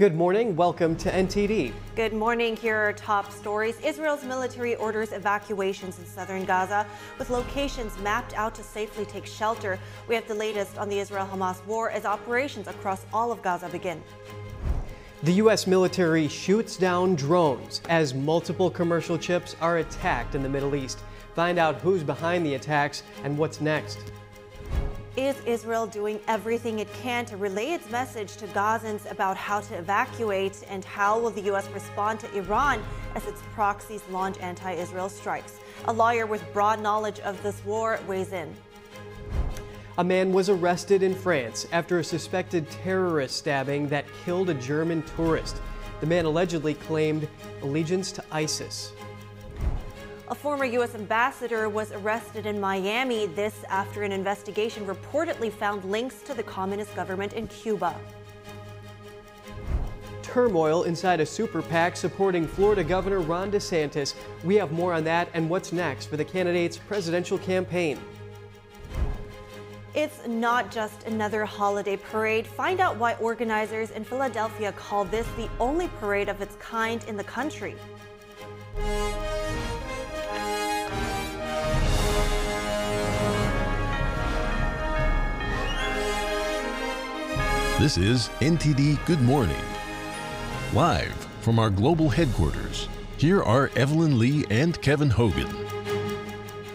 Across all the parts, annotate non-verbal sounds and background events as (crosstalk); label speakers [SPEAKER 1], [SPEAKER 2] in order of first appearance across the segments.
[SPEAKER 1] Good morning. Welcome to NTD.
[SPEAKER 2] Good morning. Here are top stories. Israel's military orders evacuations in southern Gaza with locations mapped out to safely take shelter. We have the latest on the Israel Hamas war as operations across all of Gaza begin.
[SPEAKER 1] The U.S. military shoots down drones as multiple commercial ships are attacked in the Middle East. Find out who's behind the attacks and what's next.
[SPEAKER 2] Is Israel doing everything it can to relay its message to Gazans about how to evacuate? And how will the U.S. respond to Iran as its proxies launch anti Israel strikes? A lawyer with broad knowledge of this war weighs in.
[SPEAKER 1] A man was arrested in France after a suspected terrorist stabbing that killed a German tourist. The man allegedly claimed allegiance to ISIS.
[SPEAKER 2] A former U.S. ambassador was arrested in Miami, this after an investigation reportedly found links to the communist government in Cuba.
[SPEAKER 1] Turmoil inside a super PAC supporting Florida Governor Ron DeSantis. We have more on that and what's next for the candidate's presidential campaign.
[SPEAKER 2] It's not just another holiday parade. Find out why organizers in Philadelphia call this the only parade of its kind in the country.
[SPEAKER 3] This is NTD Good Morning. Live from our global headquarters, here are Evelyn Lee and Kevin Hogan.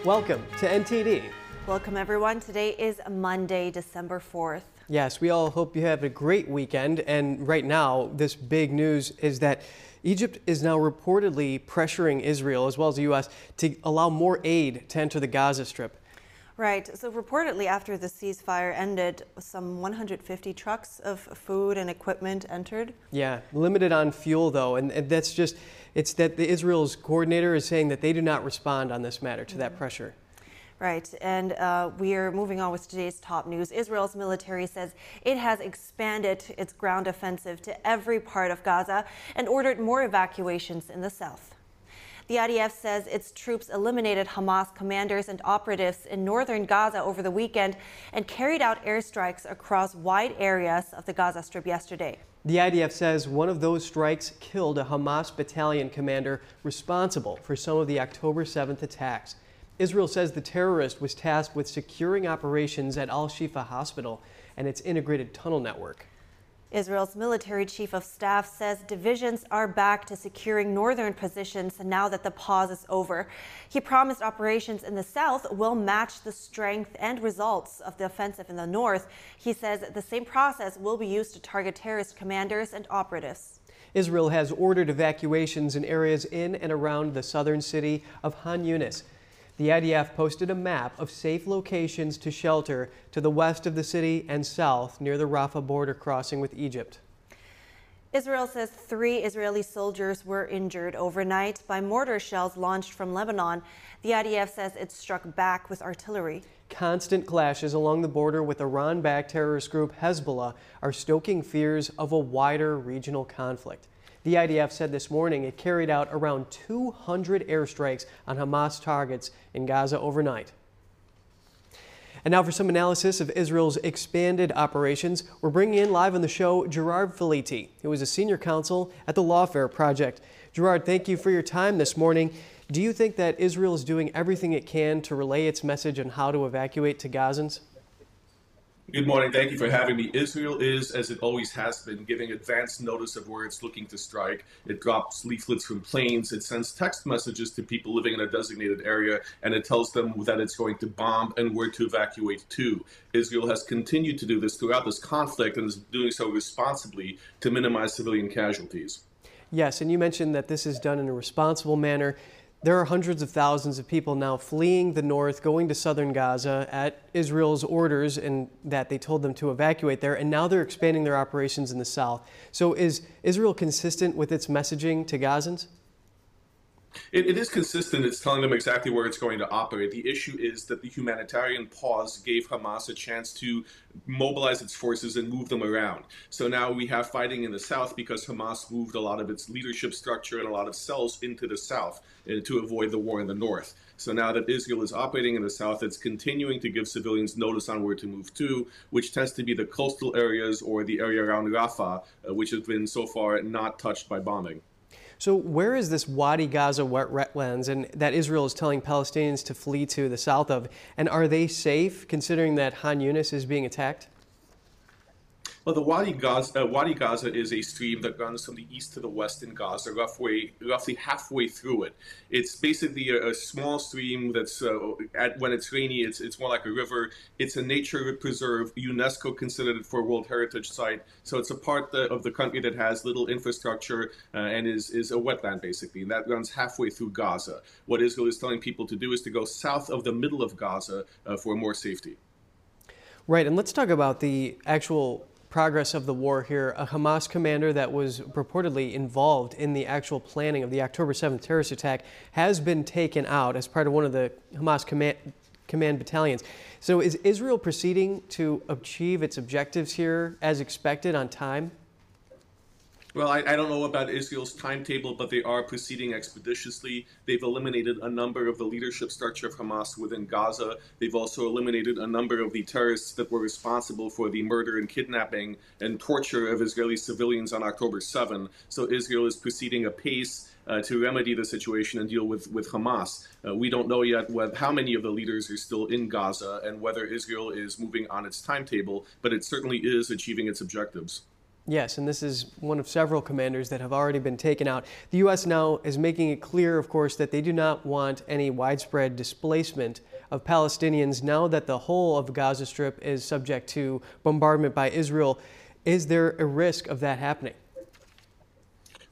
[SPEAKER 1] Welcome to NTD.
[SPEAKER 2] Welcome, everyone. Today is Monday, December 4th.
[SPEAKER 1] Yes, we all hope you have a great weekend. And right now, this big news is that Egypt is now reportedly pressuring Israel as well as the U.S. to allow more aid to enter the Gaza Strip.
[SPEAKER 2] Right. So reportedly, after the ceasefire ended, some 150 trucks of food and equipment entered.
[SPEAKER 1] Yeah, limited on fuel though, and, and that's just it's that the Israel's coordinator is saying that they do not respond on this matter to mm -hmm. that mm-hmm. pressure.
[SPEAKER 2] Right, and uh, we are moving on with today's top news. Israel's military says it has expanded its ground offensive to every part of Gaza and ordered more evacuations in the south. The IDF says its troops eliminated Hamas commanders and operatives in northern Gaza over the weekend and carried out airstrikes across wide areas of the Gaza Strip yesterday.
[SPEAKER 1] The IDF says one of those strikes killed a Hamas battalion commander responsible for some of the October 7th attacks. Israel says the terrorist was tasked with securing operations at Al Shifa Hospital and its integrated tunnel network.
[SPEAKER 2] Israel's military chief of staff says divisions are back to securing northern positions now that the pause is over. He promised operations in the south will match the strength and results of the offensive in the north. He says the same process will be used to target terrorist commanders and operatives.
[SPEAKER 1] Israel has ordered evacuations in areas in and around the southern city of Han Yunis. The IDF posted a map of safe locations to shelter to the west of the city and south near the Rafah border crossing with Egypt.
[SPEAKER 2] Israel says three Israeli soldiers were injured overnight by mortar shells launched from Lebanon. The IDF says it struck back with artillery.
[SPEAKER 1] Constant clashes along the border with Iran-backed terrorist group Hezbollah are stoking fears of a wider regional conflict. The IDF said this morning it carried out around 200 airstrikes on Hamas targets in Gaza overnight. And now for some analysis of Israel's expanded operations, we're bringing in live on the show Gerard Filitti, who is a senior counsel at the Lawfare Project. Gerard, thank you for your time this morning. Do you think that Israel is doing everything it can to relay its message on how to evacuate to Gazans?
[SPEAKER 4] Good morning. Thank you for having me. Israel is, as it always has been, giving advance notice of where it's looking to strike. It drops leaflets from planes. It sends text messages to people living in a designated area, and it tells them that it's going to bomb and where to evacuate to. Israel has continued to do this throughout this conflict and is doing so responsibly to minimize civilian casualties.
[SPEAKER 1] Yes, and you mentioned that this is done in a responsible manner. There are hundreds of thousands of people now fleeing the north, going to southern Gaza at Israel's orders and that they told them to evacuate there, and now they're expanding their operations in the south. So is Israel consistent with its messaging to Gazans?
[SPEAKER 4] It, it is consistent. It's telling them exactly where it's going to operate. The issue is that the humanitarian pause gave Hamas a chance to mobilize its forces and move them around. So now we have fighting in the south because Hamas moved a lot of its leadership structure and a lot of cells into the south uh, to avoid the war in the north. So now that Israel is operating in the south, it's continuing to give civilians notice on where to move to, which tends to be the coastal areas or the area around Rafah, uh, which has been so far not touched by bombing.
[SPEAKER 1] So where is this Wadi Gaza wetlands and that Israel is telling Palestinians to flee to the south of? And are they safe considering that Han Yunis is being attacked?
[SPEAKER 4] Well, the Wadi Gaza, uh, Wadi Gaza is a stream that runs from the east to the west in Gaza, roughly, roughly halfway through it. It's basically a, a small stream that's, uh, at, when it's rainy, it's, it's more like a river. It's a nature preserve. UNESCO considered it for a World Heritage Site. So it's a part of the country that has little infrastructure uh, and is, is a wetland, basically. And that runs halfway through Gaza. What Israel is telling people to do is to go south of the middle of Gaza uh, for more safety.
[SPEAKER 1] Right, and let's talk about the actual progress of the war here, a Hamas commander that was purportedly involved in the actual planning of the October 7th terrorist attack has been taken out as part of one of the Hamas command, command battalions. So is Israel proceeding to achieve its objectives here as expected on time?
[SPEAKER 4] Well, I, I, don't know about Israel's timetable, but they are proceeding expeditiously. They've eliminated a number of the leadership structure of Hamas within Gaza. They've also eliminated a number of the terrorists that were responsible for the murder and kidnapping and torture of Israeli civilians on October 7. So Israel is proceeding apace. Uh, to remedy the situation and deal with, with Hamas. Uh, we don't know yet what, how many of the leaders are still in Gaza and whether Israel is moving on its timetable, but it certainly is achieving its objectives.
[SPEAKER 1] Yes, and this is one of several commanders that have already been taken out. The U.S. now is making it clear, of course, that they do not want any widespread displacement of Palestinians now that the whole of the Gaza Strip is subject to bombardment by Israel. Is there a risk of that happening?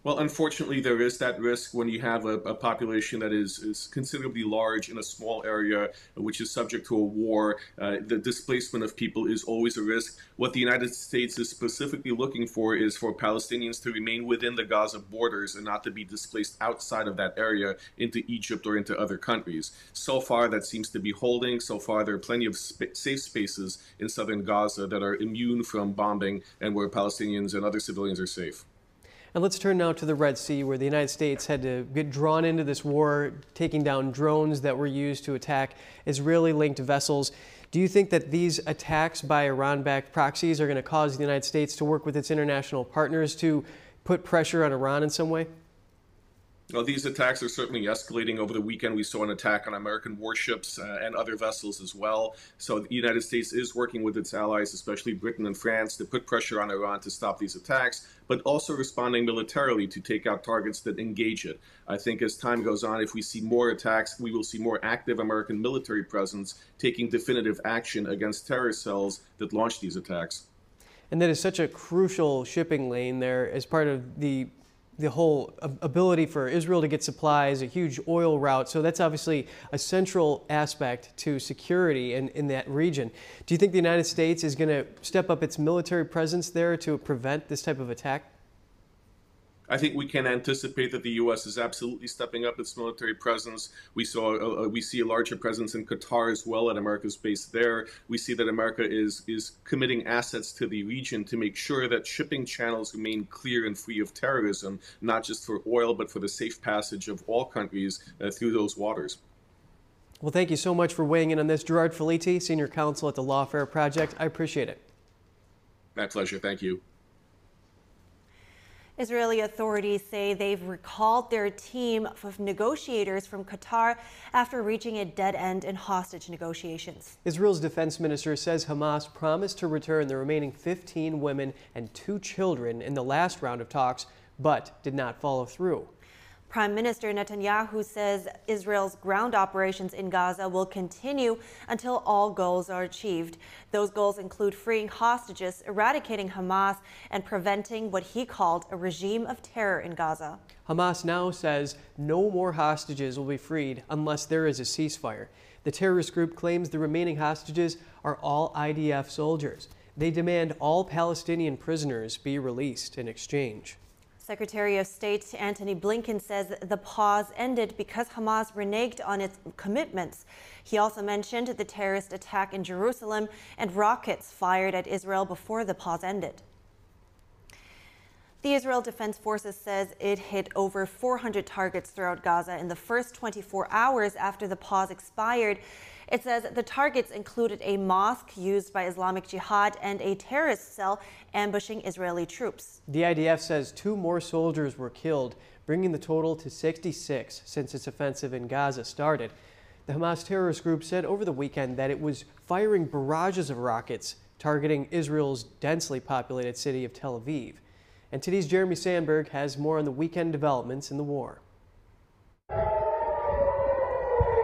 [SPEAKER 4] Well, unfortunately, there is that risk when you have a, a, population that is, is considerably large in a small area, which is subject to a war. Uh, the displacement of people is always a risk. What the United States is specifically looking for is for Palestinians to remain within the Gaza borders and not to be displaced outside of that area into Egypt or into other countries. So far, that seems to be holding. So far, there are plenty of sp safe spaces in southern Gaza that are immune from bombing and where Palestinians and other civilians are safe.
[SPEAKER 1] And let's turn now to the Red Sea, where the United States had to get drawn into this war, taking down drones that were used to attack Israeli linked vessels. Do you think that these attacks by Iran backed proxies are going to cause the United States to work with its international partners to put pressure on Iran in some way?
[SPEAKER 4] Well, these attacks are certainly escalating. Over the weekend, we saw an attack on American warships uh, and other vessels as well. So the United States is working with its allies, especially Britain and France, to put pressure on Iran to stop these attacks, but also responding militarily to take out targets that engage it. I think as time goes on, if we see more attacks, we will see more active American military presence taking definitive action against terror cells that launch these attacks.
[SPEAKER 1] And that is such a crucial shipping lane there as part of the the whole ability for Israel to get supplies, a huge oil route. So that's obviously a central aspect to security in, in that region. Do you think the United States is going to step up its military presence there to prevent this type of attack?
[SPEAKER 4] I think we can anticipate that the U.S. is absolutely stepping up its military presence. We saw uh, uh, we see a larger presence in Qatar as well, at America's base there. We see that America is is committing assets to the region to make sure that shipping channels remain clear and free of terrorism, not just for oil, but for the safe passage of all countries uh, through those waters.
[SPEAKER 1] Well, thank you so much for weighing in on this, Gerard Filitti, Senior Counsel at the Lawfare Project. I appreciate it.
[SPEAKER 4] My pleasure. Thank you.
[SPEAKER 2] Israeli authorities say they've recalled their team of negotiators from Qatar after reaching a dead end in hostage negotiations.
[SPEAKER 1] Israel's defense minister says Hamas promised to return the remaining 15 women and two children in the last round of talks, but did not follow through.
[SPEAKER 2] Prime Minister Netanyahu says Israel's ground operations in Gaza will continue until all goals are achieved. Those goals include freeing hostages, eradicating Hamas, and preventing what he called a regime of terror in Gaza.
[SPEAKER 1] Hamas now says no more hostages will be freed unless there is a ceasefire. The terrorist group claims the remaining hostages are all IDF soldiers. They demand all Palestinian prisoners be released in exchange.
[SPEAKER 2] Secretary of State Antony Blinken says the pause ended because Hamas reneged on its commitments. He also mentioned the terrorist attack in Jerusalem and rockets fired at Israel before the pause ended. The Israel Defense Forces says it hit over 400 targets throughout Gaza in the first 24 hours after the pause expired. It says the targets included a mosque used by Islamic Jihad and a terrorist cell ambushing Israeli troops.
[SPEAKER 1] The IDF says two more soldiers were killed, bringing the total to 66 since its offensive in Gaza started. The Hamas terrorist group said over the weekend that it was firing barrages of rockets targeting Israel's densely populated city of Tel Aviv. And today's Jeremy Sandberg has more on the weekend developments in the war.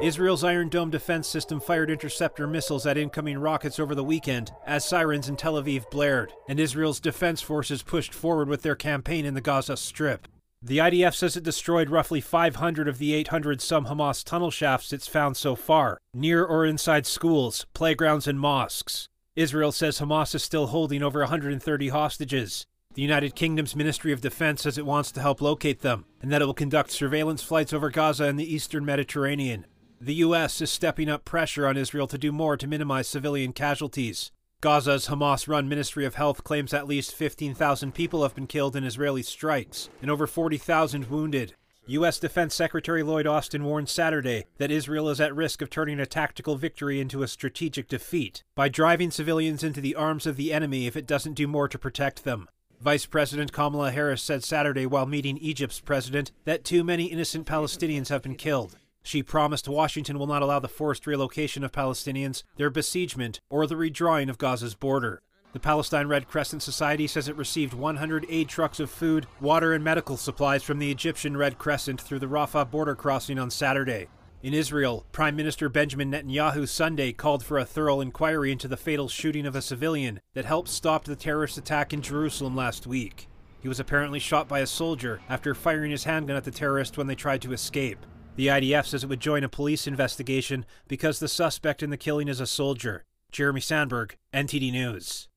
[SPEAKER 5] Israel's Iron Dome defense system fired interceptor missiles at incoming rockets over the weekend as sirens in Tel Aviv blared, and Israel's defense forces pushed forward with their campaign in the Gaza Strip. The IDF says it destroyed roughly 500 of the 800 some Hamas tunnel shafts it's found so far, near or inside schools, playgrounds, and mosques. Israel says Hamas is still holding over 130 hostages. The United Kingdom's Ministry of Defense says it wants to help locate them, and that it will conduct surveillance flights over Gaza and the eastern Mediterranean. The U.S. is stepping up pressure on Israel to do more to minimize civilian casualties. Gaza's Hamas run Ministry of Health claims at least 15,000 people have been killed in Israeli strikes and over 40,000 wounded. U.S. Defense Secretary Lloyd Austin warned Saturday that Israel is at risk of turning a tactical victory into a strategic defeat by driving civilians into the arms of the enemy if it doesn't do more to protect them. Vice President Kamala Harris said Saturday while meeting Egypt's president that too many innocent Palestinians have been killed she promised Washington will not allow the forced relocation of Palestinians, their besiegement, or the redrawing of Gaza's border. The Palestine Red Crescent Society says it received 100 aid trucks of food, water, and medical supplies from the Egyptian Red Crescent through the Rafah border crossing on Saturday. In Israel, Prime Minister Benjamin Netanyahu Sunday called for a thorough inquiry into the fatal shooting of a civilian that helped stop the terrorist attack in Jerusalem last week. He was apparently shot by a soldier after firing his handgun at the terrorist when they tried to escape. The IDF says it would join a police investigation because the suspect in the killing is a soldier. Jeremy Sandberg, NTD News.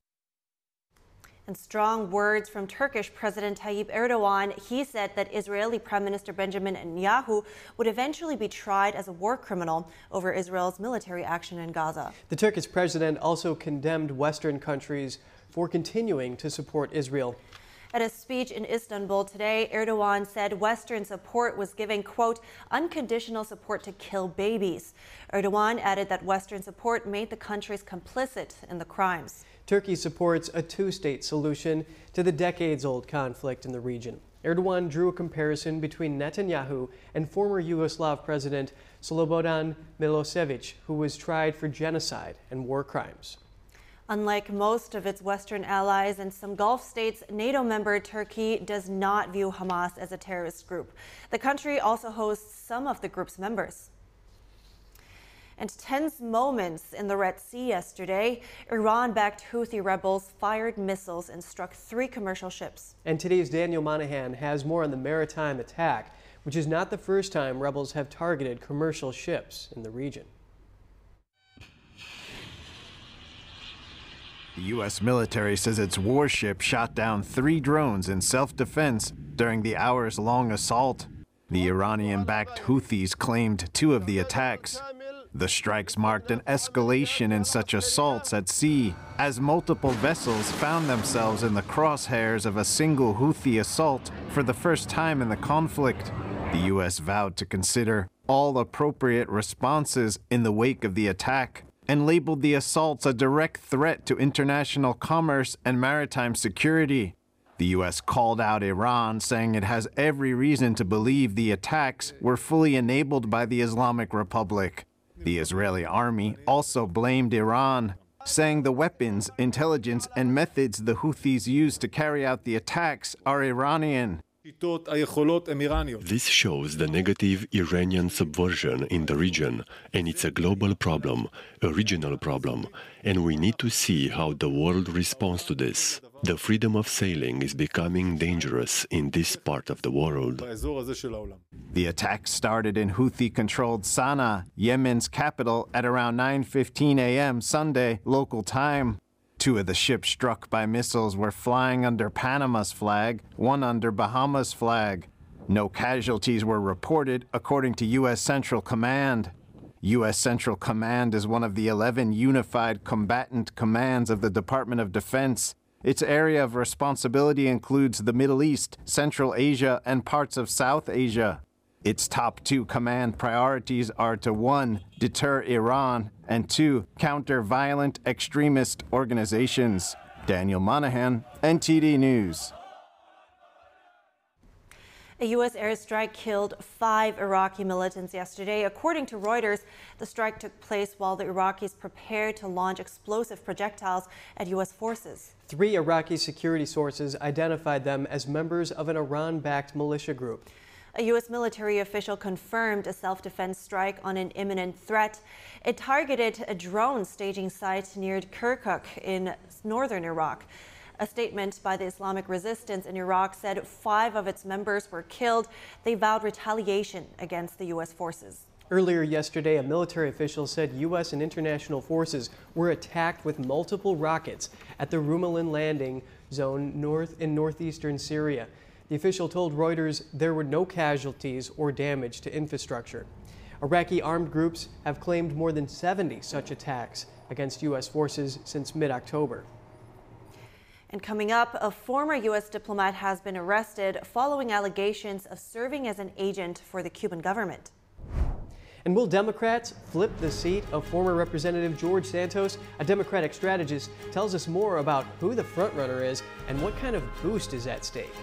[SPEAKER 2] And strong words from Turkish President Tayyip Erdogan. He said that Israeli Prime Minister Benjamin Netanyahu would eventually be tried as a war criminal over Israel's military action in Gaza.
[SPEAKER 1] The Turkish president also condemned Western countries for continuing to support Israel.
[SPEAKER 2] At a speech in Istanbul today, Erdogan said Western support was giving, quote, unconditional support to kill babies. Erdogan added that Western support made the countries complicit in the crimes.
[SPEAKER 1] Turkey supports a two state solution to the decades old conflict in the region. Erdogan drew a comparison between Netanyahu and former Yugoslav President Slobodan Milosevic, who was tried for genocide and war crimes.
[SPEAKER 2] Unlike most of its Western allies and some Gulf states, NATO member Turkey does not view Hamas as a terrorist group. The country also hosts some of the group's members. And tense moments in the Red Sea yesterday. Iran backed Houthi rebels fired missiles and struck three commercial ships.
[SPEAKER 1] And today's Daniel Monahan has more on the maritime attack, which is not the first time rebels have targeted commercial ships in the region.
[SPEAKER 6] The U.S. military says its warship shot down three drones in self-defense during the hours-long assault. The Iranian-backed Houthis claimed two of the attacks. The strikes marked an escalation in such assaults at sea, as multiple vessels found themselves in the crosshairs of a single Houthi assault for the first time in the conflict. The U.S. vowed to consider all appropriate responses in the wake of the attack and labeled the assaults a direct threat to international commerce and maritime security. The U.S. called out Iran, saying it has every reason to believe the attacks were fully enabled by the Islamic Republic. The Israeli army also blamed Iran, saying the weapons, intelligence, and methods the Houthis used to carry out the attacks are Iranian.
[SPEAKER 7] This shows the negative Iranian subversion in the region, and it's a global problem, a regional problem, and we need to see how the world responds to this. The freedom of sailing is becoming dangerous in this part of the world.
[SPEAKER 6] The attack started in Houthi-controlled Sana'a, Yemen's capital, at around 9:15 a.m. Sunday local time. Two of the ships struck by missiles were flying under Panama's flag, one under Bahamas' flag. No casualties were reported, according to U.S. Central Command. U.S. Central Command is one of the 11 unified combatant commands of the Department of Defense. Its area of responsibility includes the Middle East, Central Asia, and parts of South Asia. Its top two command priorities are to 1. deter Iran, and 2. counter violent extremist organizations. Daniel Monahan, NTD News.
[SPEAKER 2] A U.S. airstrike killed five Iraqi militants yesterday. According to Reuters, the strike took place while the Iraqis prepared to launch explosive projectiles at U.S. forces.
[SPEAKER 1] Three Iraqi security sources identified them as members of an Iran backed militia group.
[SPEAKER 2] A U.S. military official confirmed a self defense strike on an imminent threat. It targeted a drone staging site near Kirkuk in northern Iraq. A statement by the Islamic resistance in Iraq said five of its members were killed. They vowed retaliation against the U.S. forces.
[SPEAKER 1] Earlier yesterday, a military official said U.S. and international forces were attacked with multiple rockets at the Rumelan landing zone north in northeastern Syria. The official told Reuters there were no casualties or damage to infrastructure. Iraqi armed groups have claimed more than 70 such attacks against U.S. forces since mid October.
[SPEAKER 2] And coming up, a former U.S. diplomat has been arrested following allegations of serving as an agent for the Cuban government.
[SPEAKER 1] And will Democrats flip the seat of former Representative George Santos? A Democratic strategist tells us more about who the frontrunner is and what kind of boost is at stake.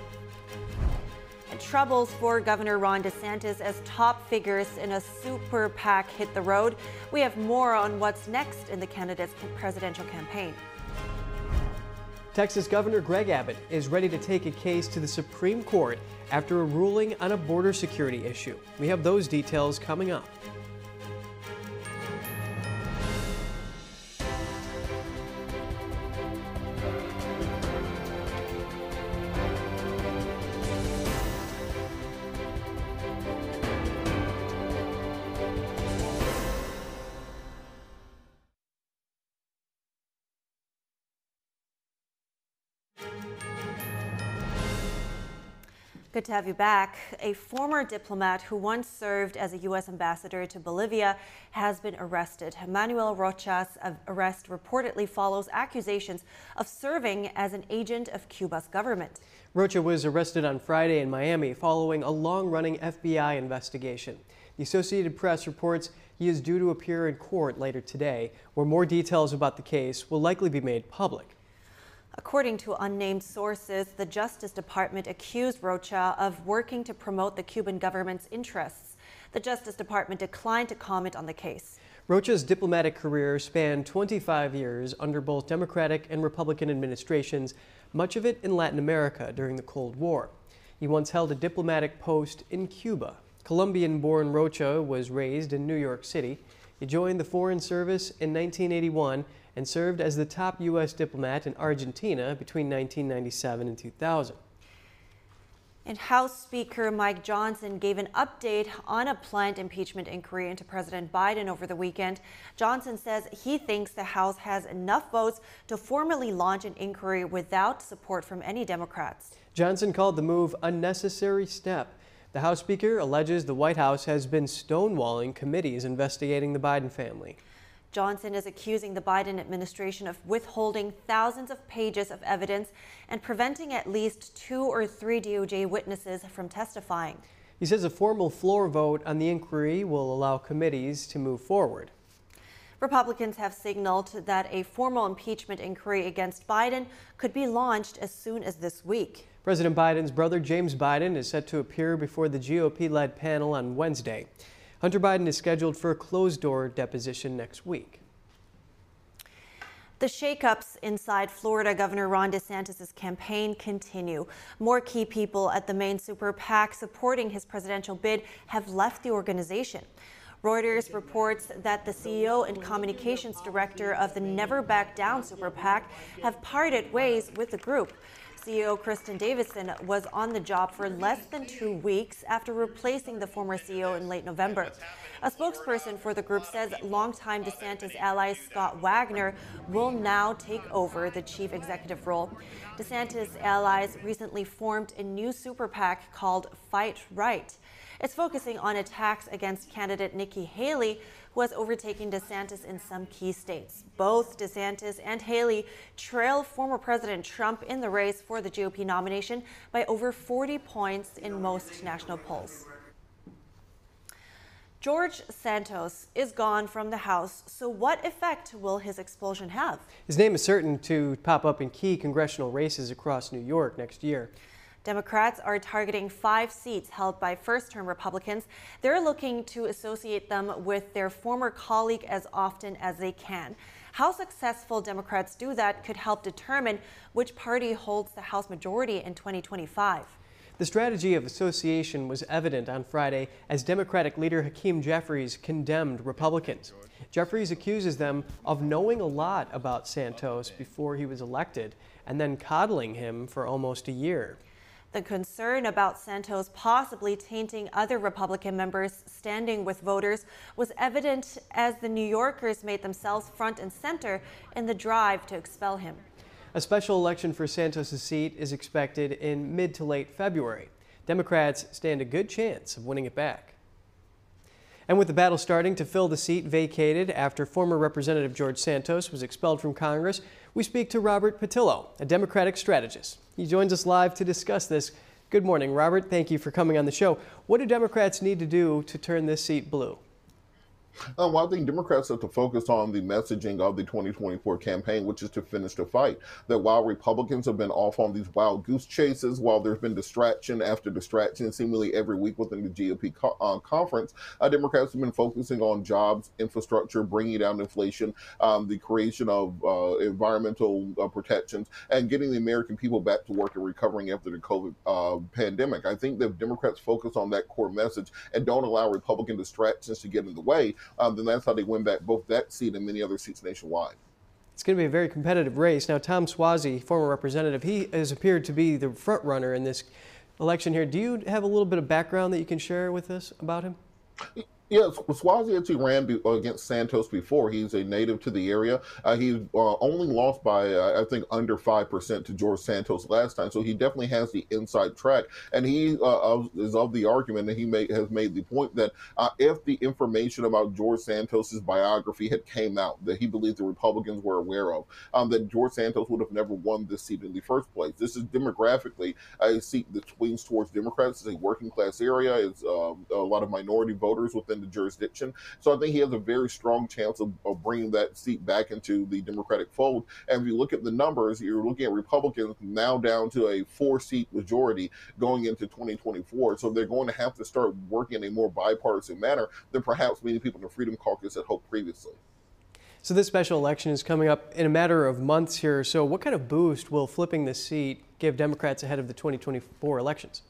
[SPEAKER 2] Troubles for Governor Ron DeSantis as top figures in a super PAC hit the road. We have more on what's next in the candidate's presidential campaign.
[SPEAKER 1] Texas Governor Greg Abbott is ready to take a case to the Supreme Court after a ruling on a border security issue. We have those details coming up.
[SPEAKER 2] Good to have you back. A former diplomat who once served as a U.S. ambassador to Bolivia has been arrested. Manuel Rocha's arrest reportedly follows accusations of serving as an agent of Cuba's government.
[SPEAKER 1] Rocha was arrested on Friday in Miami following a long running FBI investigation. The Associated Press reports he is due to appear in court later today, where more details about the case will likely be made public.
[SPEAKER 2] According to unnamed sources, the Justice Department accused Rocha of working to promote the Cuban government's interests. The Justice Department declined to comment on the case.
[SPEAKER 1] Rocha's diplomatic career spanned 25 years under both Democratic and Republican administrations, much of it in Latin America during the Cold War. He once held a diplomatic post in Cuba. Colombian born Rocha was raised in New York City. He joined the Foreign Service in 1981 and served as the top U.S. diplomat in Argentina between 1997 and 2000.
[SPEAKER 2] And House Speaker Mike Johnson gave an update on a planned impeachment inquiry into President Biden over the weekend. Johnson says he thinks the House has enough votes to formally launch an inquiry without support from any Democrats.
[SPEAKER 1] Johnson called the move a necessary step. The House Speaker alleges the White House has been stonewalling committees investigating the Biden family.
[SPEAKER 2] Johnson is accusing the Biden administration of withholding thousands of pages of evidence and preventing at least two or three DOJ witnesses from testifying.
[SPEAKER 1] He says a formal floor vote on the inquiry will allow committees to move forward.
[SPEAKER 2] Republicans have signaled that a formal impeachment inquiry against Biden could be launched as soon as this week.
[SPEAKER 1] President Biden's brother James Biden is set to appear before the GOP led panel on Wednesday. Hunter Biden is scheduled for a closed door deposition next week.
[SPEAKER 2] The shakeups inside Florida Governor Ron DeSantis' campaign continue. More key people at the main super PAC supporting his presidential bid have left the organization. Reuters reports that the CEO and communications director of the Never Back Down super PAC have parted ways with the group. CEO Kristen Davidson was on the job for less than two weeks after replacing the former CEO in late November. A spokesperson for the group says longtime DeSantis ally Scott Wagner will now take over the chief executive role. DeSantis allies recently formed a new super PAC called Fight Right. It's focusing on attacks against candidate Nikki Haley, who has overtaken DeSantis in some key states. Both DeSantis and Haley trail former President Trump in the race for the GOP nomination by over 40 points in most national polls. George Santos is gone from the House, so what effect will his expulsion have?
[SPEAKER 1] His name is certain to pop up in key congressional races across New York next year.
[SPEAKER 2] Democrats are targeting five seats held by first term Republicans. They're looking to associate them with their former colleague as often as they can. How successful Democrats do that could help determine which party holds the House majority in 2025.
[SPEAKER 1] The strategy of association was evident on Friday as Democratic leader Hakeem Jeffries condemned Republicans. Jeffries accuses them of knowing a lot about Santos before he was elected and then coddling him for almost a year.
[SPEAKER 2] The concern about Santos possibly tainting other Republican members standing with voters was evident as the New Yorkers made themselves front and center in the drive to expel him.
[SPEAKER 1] A special election for Santos' seat is expected in mid to late February. Democrats stand a good chance of winning it back. And with the battle starting to fill the seat vacated after former Representative George Santos was expelled from Congress, we speak to Robert Patillo, a Democratic strategist. He joins us live to discuss this. Good morning, Robert. Thank you for coming on the show. What do Democrats need to do to turn this seat blue?
[SPEAKER 8] Uh, well, I think Democrats have to focus on the messaging of the 2024 campaign, which is to finish the fight. That while Republicans have been off on these wild goose chases, while there's been distraction after distraction seemingly every week within the GOP co- uh, conference, uh, Democrats have been focusing on jobs, infrastructure, bringing down inflation, um, the creation of uh, environmental uh, protections, and getting the American people back to work and recovering after the COVID uh, pandemic. I think that Democrats focus on that core message and don't allow Republican distractions to get in the way, um, then that's how they win back both that seat and many other seats nationwide.
[SPEAKER 1] It's going to be a very competitive race. Now, Tom Suozzi, former representative, he has appeared to be the front runner in this election here. Do you have a little bit of background that you can share with us about him?
[SPEAKER 8] Yeah, Suozzi actually ran be, against Santos before. He's a native to the area. Uh, he uh, only lost by, uh, I think, under 5% to George Santos last time. So he definitely has the inside track. And he uh, is of the argument that he has made the point that uh, if the information about George Santos's biography had came out, that he believed the Republicans were aware of, um, that George Santos would have never won this seat in the first place. This is demographically a seat that swings towards Democrats. It's a working class area. It's um, a lot of minority voters within the jurisdiction. So I think he has a very strong chance of, of, bringing that seat back into the Democratic fold. And if you look at the numbers, you're looking at Republicans now down to a four seat majority going into 2024. So they're going to have to start working in a more bipartisan manner than perhaps many people in the Freedom Caucus had hoped previously.
[SPEAKER 1] So this special election is coming up in a matter of months here. So what kind of boost will flipping the seat give Democrats ahead of the 2024 elections?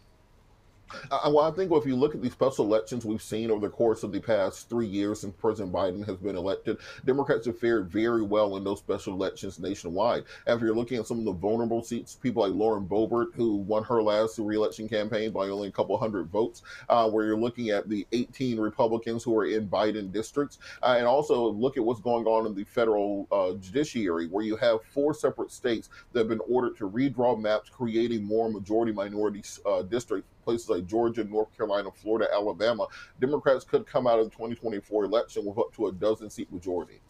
[SPEAKER 8] Well, I think if you look at the special elections we've seen over the course of the past three years since President Biden has been elected, Democrats have fared very well in those special elections nationwide. After you're looking at some of the vulnerable seats, people like Lauren Boebert, who won her last reelection campaign by only a couple hundred votes, uh, where you're looking at the 18 Republicans who are in Biden districts, uh, and also look at what's going on in the federal uh, judiciary, where you have four separate states that have been ordered to redraw maps, creating more majority minority uh, districts places like Georgia, North Carolina, Florida, Alabama, Democrats could come out of the 2024 election with up to a dozen seat majority.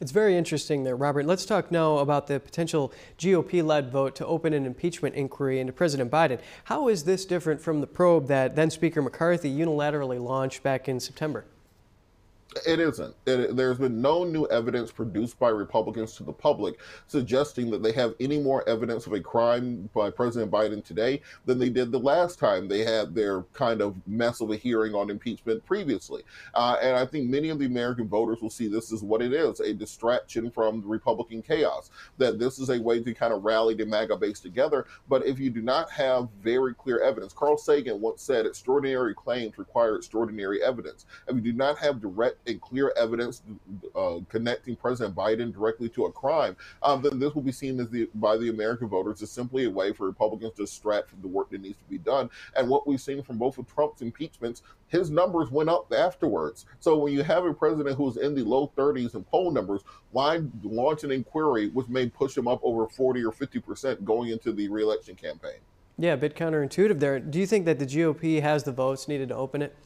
[SPEAKER 1] It's very interesting there, Robert. Let's talk now about the potential GOP led vote to open an impeachment inquiry into President Biden. How is this different from the probe that then Speaker McCarthy unilaterally launched back in September?
[SPEAKER 8] It isn't. It, there's been no new evidence produced by Republicans to the public suggesting that they have any more evidence of a crime by President Biden today than they did the last time they had their kind of mess of a hearing on impeachment previously. Uh, and I think many of the American voters will see this as what it is a distraction from Republican chaos, that this is a way to kind of rally the MAGA base together. But if you do not have very clear evidence, Carl Sagan once said extraordinary claims require extraordinary evidence. If you do not have direct and clear evidence uh, connecting President Biden directly to a crime, um, then this will be seen as the by the American voters as simply a way for Republicans to distract from the work that needs to be done. And what we've seen from both of Trump's impeachments, his numbers went up afterwards. So when you have a president who's in the low 30s in poll numbers, why launch an inquiry which may push him up over 40 or 50 percent going into the reelection campaign?
[SPEAKER 1] Yeah, a bit counterintuitive there. Do you think that the GOP has the votes needed to open it?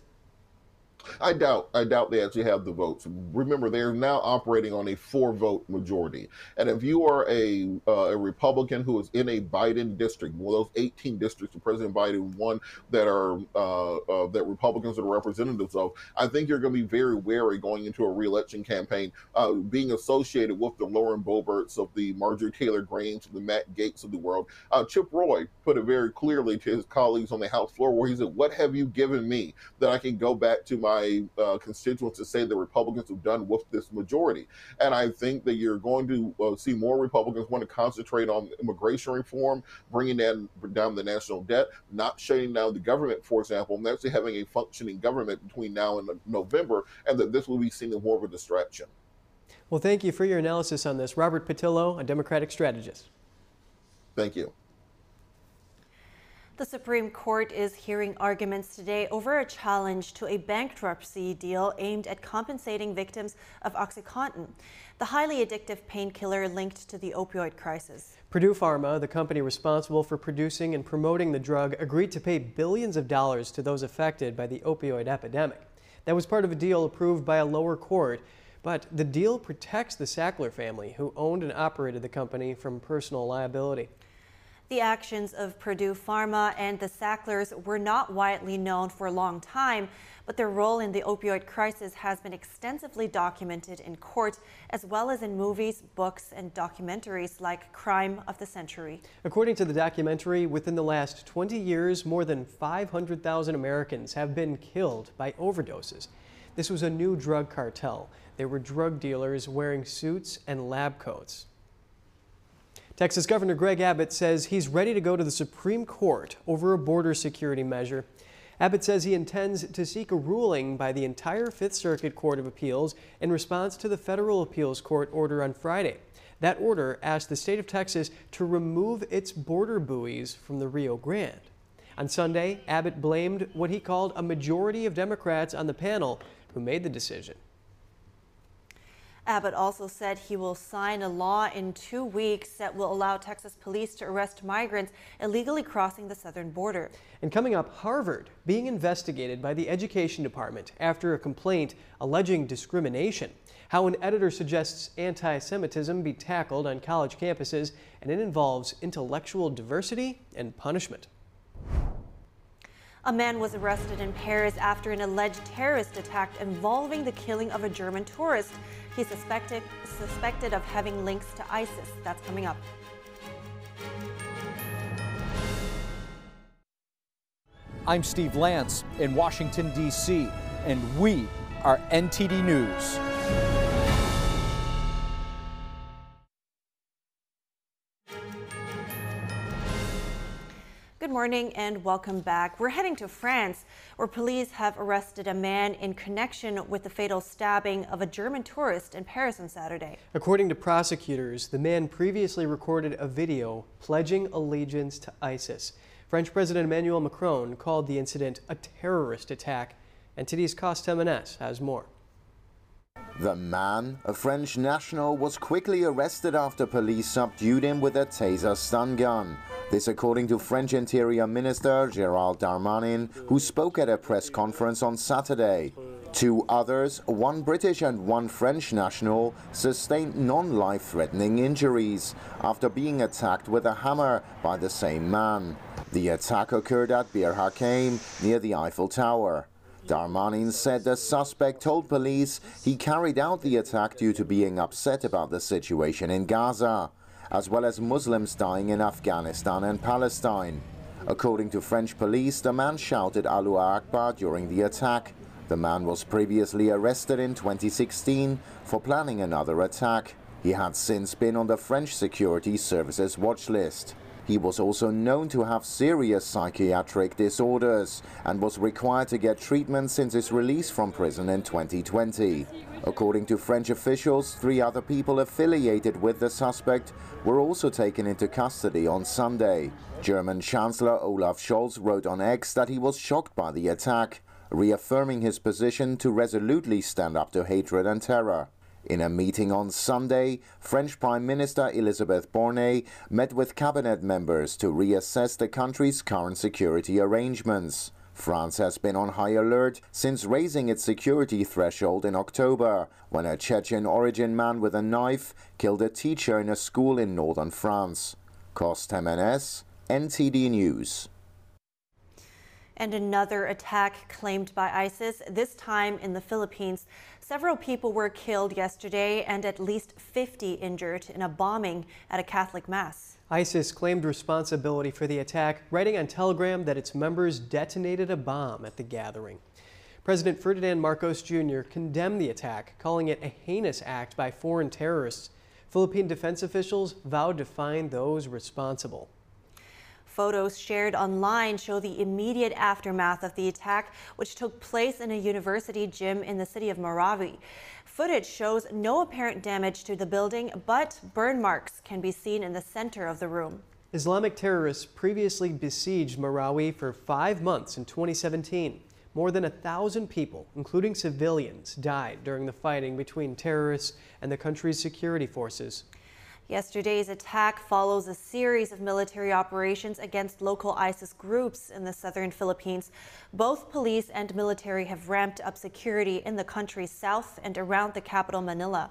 [SPEAKER 8] I doubt. I doubt they actually have the votes. Remember, they're now operating on a four-vote majority, and if you are a uh, a Republican who is in a Biden district, one of those 18 districts that President Biden won that are uh, uh, that Republicans are representatives of, I think you're going to be very wary going into a reelection campaign, uh, being associated with the Lauren Boeberts of the Marjorie Taylor Greenes, of the Matt Gaetz of the world. Uh, Chip Roy put it very clearly to his colleagues on the House floor, where he said, "What have you given me that I can go back to my my uh, constituents to say the Republicans have done with this majority. And I think that you're going to uh, see more Republicans want to concentrate on immigration reform, bringing down, down the national debt, not shutting down the government, for example, and actually having a functioning government between now and November, and that this will be seen as more of a distraction.
[SPEAKER 1] Well, thank you for your analysis on this. Robert Patillo, a Democratic strategist.
[SPEAKER 8] Thank you.
[SPEAKER 2] The Supreme Court is hearing arguments today over a challenge to a bankruptcy deal aimed at compensating victims of OxyContin, the highly addictive painkiller linked to the opioid crisis.
[SPEAKER 1] Purdue Pharma, the company responsible for producing and promoting the drug, agreed to pay billions of dollars to those affected by the opioid epidemic. That was part of a deal approved by a lower court. But the deal protects the Sackler family, who owned and operated the company, from personal liability.
[SPEAKER 2] The actions of Purdue Pharma and the Sacklers were not widely known for a long time, but their role in the opioid crisis has been extensively documented in court, as well as in movies, books, and documentaries like Crime of the Century.
[SPEAKER 1] According to the documentary, within the last 20 years, more than 500,000 Americans have been killed by overdoses. This was a new drug cartel. They were drug dealers wearing suits and lab coats. Texas Governor Greg Abbott says he's ready to go to the Supreme Court over a border security measure. Abbott says he intends to seek a ruling by the entire Fifth Circuit Court of Appeals in response to the federal appeals court order on Friday. That order asked the state of Texas to remove its border buoys from the Rio Grande. On Sunday, Abbott blamed what he called a majority of Democrats on the panel who made the decision.
[SPEAKER 2] Abbott also said he will sign a law in two weeks that will allow Texas police to arrest migrants illegally crossing the southern border.
[SPEAKER 1] And coming up, Harvard being investigated by the Education Department after a complaint alleging discrimination. How an editor suggests anti Semitism be tackled on college campuses, and it involves intellectual diversity and punishment.
[SPEAKER 2] A man was arrested in Paris after an alleged terrorist attack involving the killing of a German tourist. He's suspected, suspected of having links to ISIS. That's coming up.
[SPEAKER 9] I'm Steve Lance in Washington, D.C., and we are NTD News.
[SPEAKER 2] Good morning and welcome back. We're heading to France, where police have arrested a man in connection with the fatal stabbing of a German tourist in Paris on Saturday.
[SPEAKER 1] According to prosecutors, the man previously recorded a video pledging allegiance to ISIS. French President Emmanuel Macron called the incident a terrorist attack, and today's Cost M&S has more.
[SPEAKER 10] The man, a French national, was quickly arrested after police subdued him with a taser stun gun. This according to French Interior Minister Gerald Darmanin, who spoke at a press conference on Saturday. Two others, one British and one French national, sustained non-life-threatening injuries after being attacked with a hammer by the same man. The attack occurred at Bir Hakeim, near the Eiffel Tower. Darmanin said the suspect told police he carried out the attack due to being upset about the situation in Gaza as well as Muslims dying in Afghanistan and Palestine. According to French police, the man shouted Allahu Akbar during the attack. The man was previously arrested in 2016 for planning another attack. He had since been on the French Security Services watch list. He was also known to have serious psychiatric disorders and was required to get treatment since his release from prison in 2020. According to French officials, three other people affiliated with the suspect were also taken into custody on Sunday. German Chancellor Olaf Scholz wrote on X that he was shocked by the attack, reaffirming his position to resolutely stand up to hatred and terror. In a meeting on Sunday, French Prime Minister Elisabeth Borne met with cabinet members to reassess the country's current security arrangements. France has been on high alert since raising its security threshold in October, when a Chechen origin man with a knife killed a teacher in a school in northern France. Kost MNS, NTD News.
[SPEAKER 2] And another attack claimed by ISIS, this time in the Philippines. Several people were killed yesterday and at least 50 injured in a bombing at a Catholic Mass.
[SPEAKER 1] ISIS claimed responsibility for the attack, writing on Telegram that its members detonated a bomb at the gathering. President Ferdinand Marcos Jr. condemned the attack, calling it a heinous act by foreign terrorists. Philippine defense officials vowed to find those responsible.
[SPEAKER 2] Photos shared online show the immediate aftermath of the attack, which took place in a university gym in the city of Marawi. Footage shows no apparent damage to the building, but burn marks can be seen in the center of the room.
[SPEAKER 1] Islamic terrorists previously besieged Marawi for five months in 2017. More than a thousand people, including civilians, died during the fighting between terrorists and the country's security forces.
[SPEAKER 2] Yesterday's attack follows a series of military operations against local ISIS groups in the southern Philippines. Both police and military have ramped up security in the country's south and around the capital, Manila.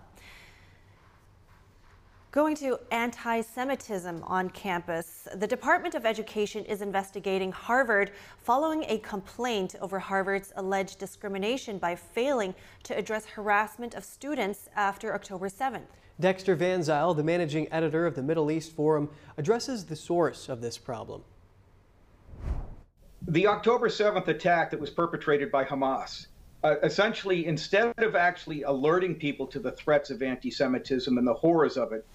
[SPEAKER 2] Going to anti Semitism on campus. The Department of Education is investigating Harvard following a complaint over Harvard's alleged discrimination by failing to address harassment of students after October 7th.
[SPEAKER 1] Dexter Van Zile, the managing editor of the Middle East Forum, addresses the source of this problem.
[SPEAKER 11] The October 7th attack that was perpetrated by Hamas, uh, essentially, instead of actually alerting people to the threats of anti Semitism and the horrors of it,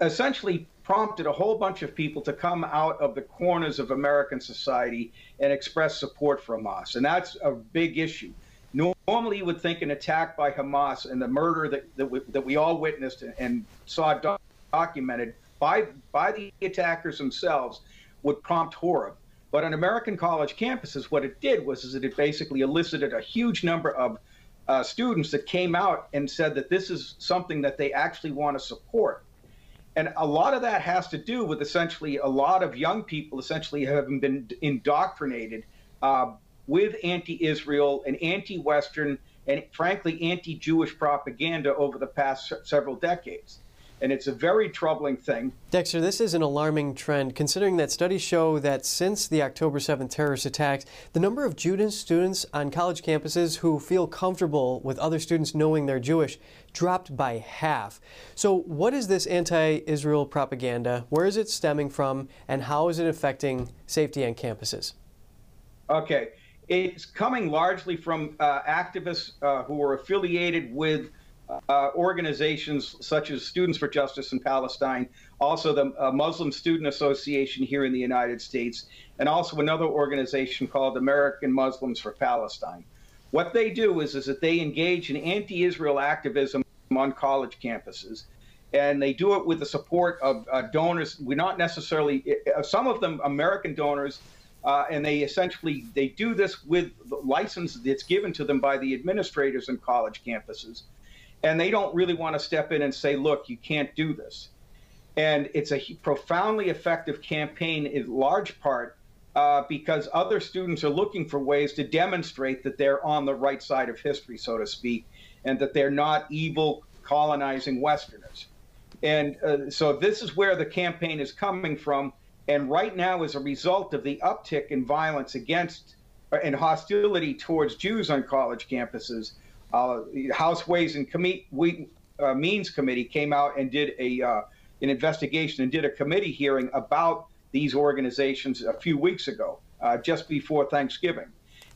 [SPEAKER 11] essentially prompted a whole bunch of people to come out of the corners of American society and express support for Hamas. And that's a big issue. Normally, you would think an attack by Hamas and the murder that, that, we, that we all witnessed and saw doc documented by, by the attackers themselves would prompt horror. But on American college campuses, what it did was is that it basically elicited a huge number of uh, students that came out and said that this is something that they actually want to support. And a lot of that has to do with essentially a lot of young people essentially having been indoctrinated uh, with anti Israel and anti Western and, frankly, anti Jewish propaganda over the past several decades. And it's a very troubling thing.
[SPEAKER 1] Dexter, this is an alarming trend, considering that studies show that since the October 7th terrorist attacks, the number of Jewish students on college campuses who feel comfortable with other students knowing they're Jewish dropped by half. So, what is this anti Israel propaganda? Where is it stemming from? And how is it affecting safety on campuses?
[SPEAKER 11] Okay. It's coming largely from uh, activists uh, who are affiliated with uh, organizations such as Students for Justice in Palestine, also the uh, Muslim Student Association here in the United States, and also another organization called American Muslims for Palestine. What they do is, is that they engage in anti Israel activism on college campuses. And they do it with the support of uh, donors. We're not necessarily, uh, some of them American donors, uh, and they essentially they do this with the license that's given to them by the administrators in college campuses and they don't really want to step in and say look you can't do this. And it's a profoundly effective campaign in large part uh, because other students are looking for ways to demonstrate that they're on the right side of history so to speak and that they're not evil colonizing westerners. And uh, so this is where the campaign is coming from. And right now, as a result of the uptick in violence against uh, and hostility towards Jews on college campuses, uh, the House Ways and we, uh, Means Committee came out and did a uh, an investigation and did a committee hearing about these organizations a few weeks ago, uh, just before Thanksgiving.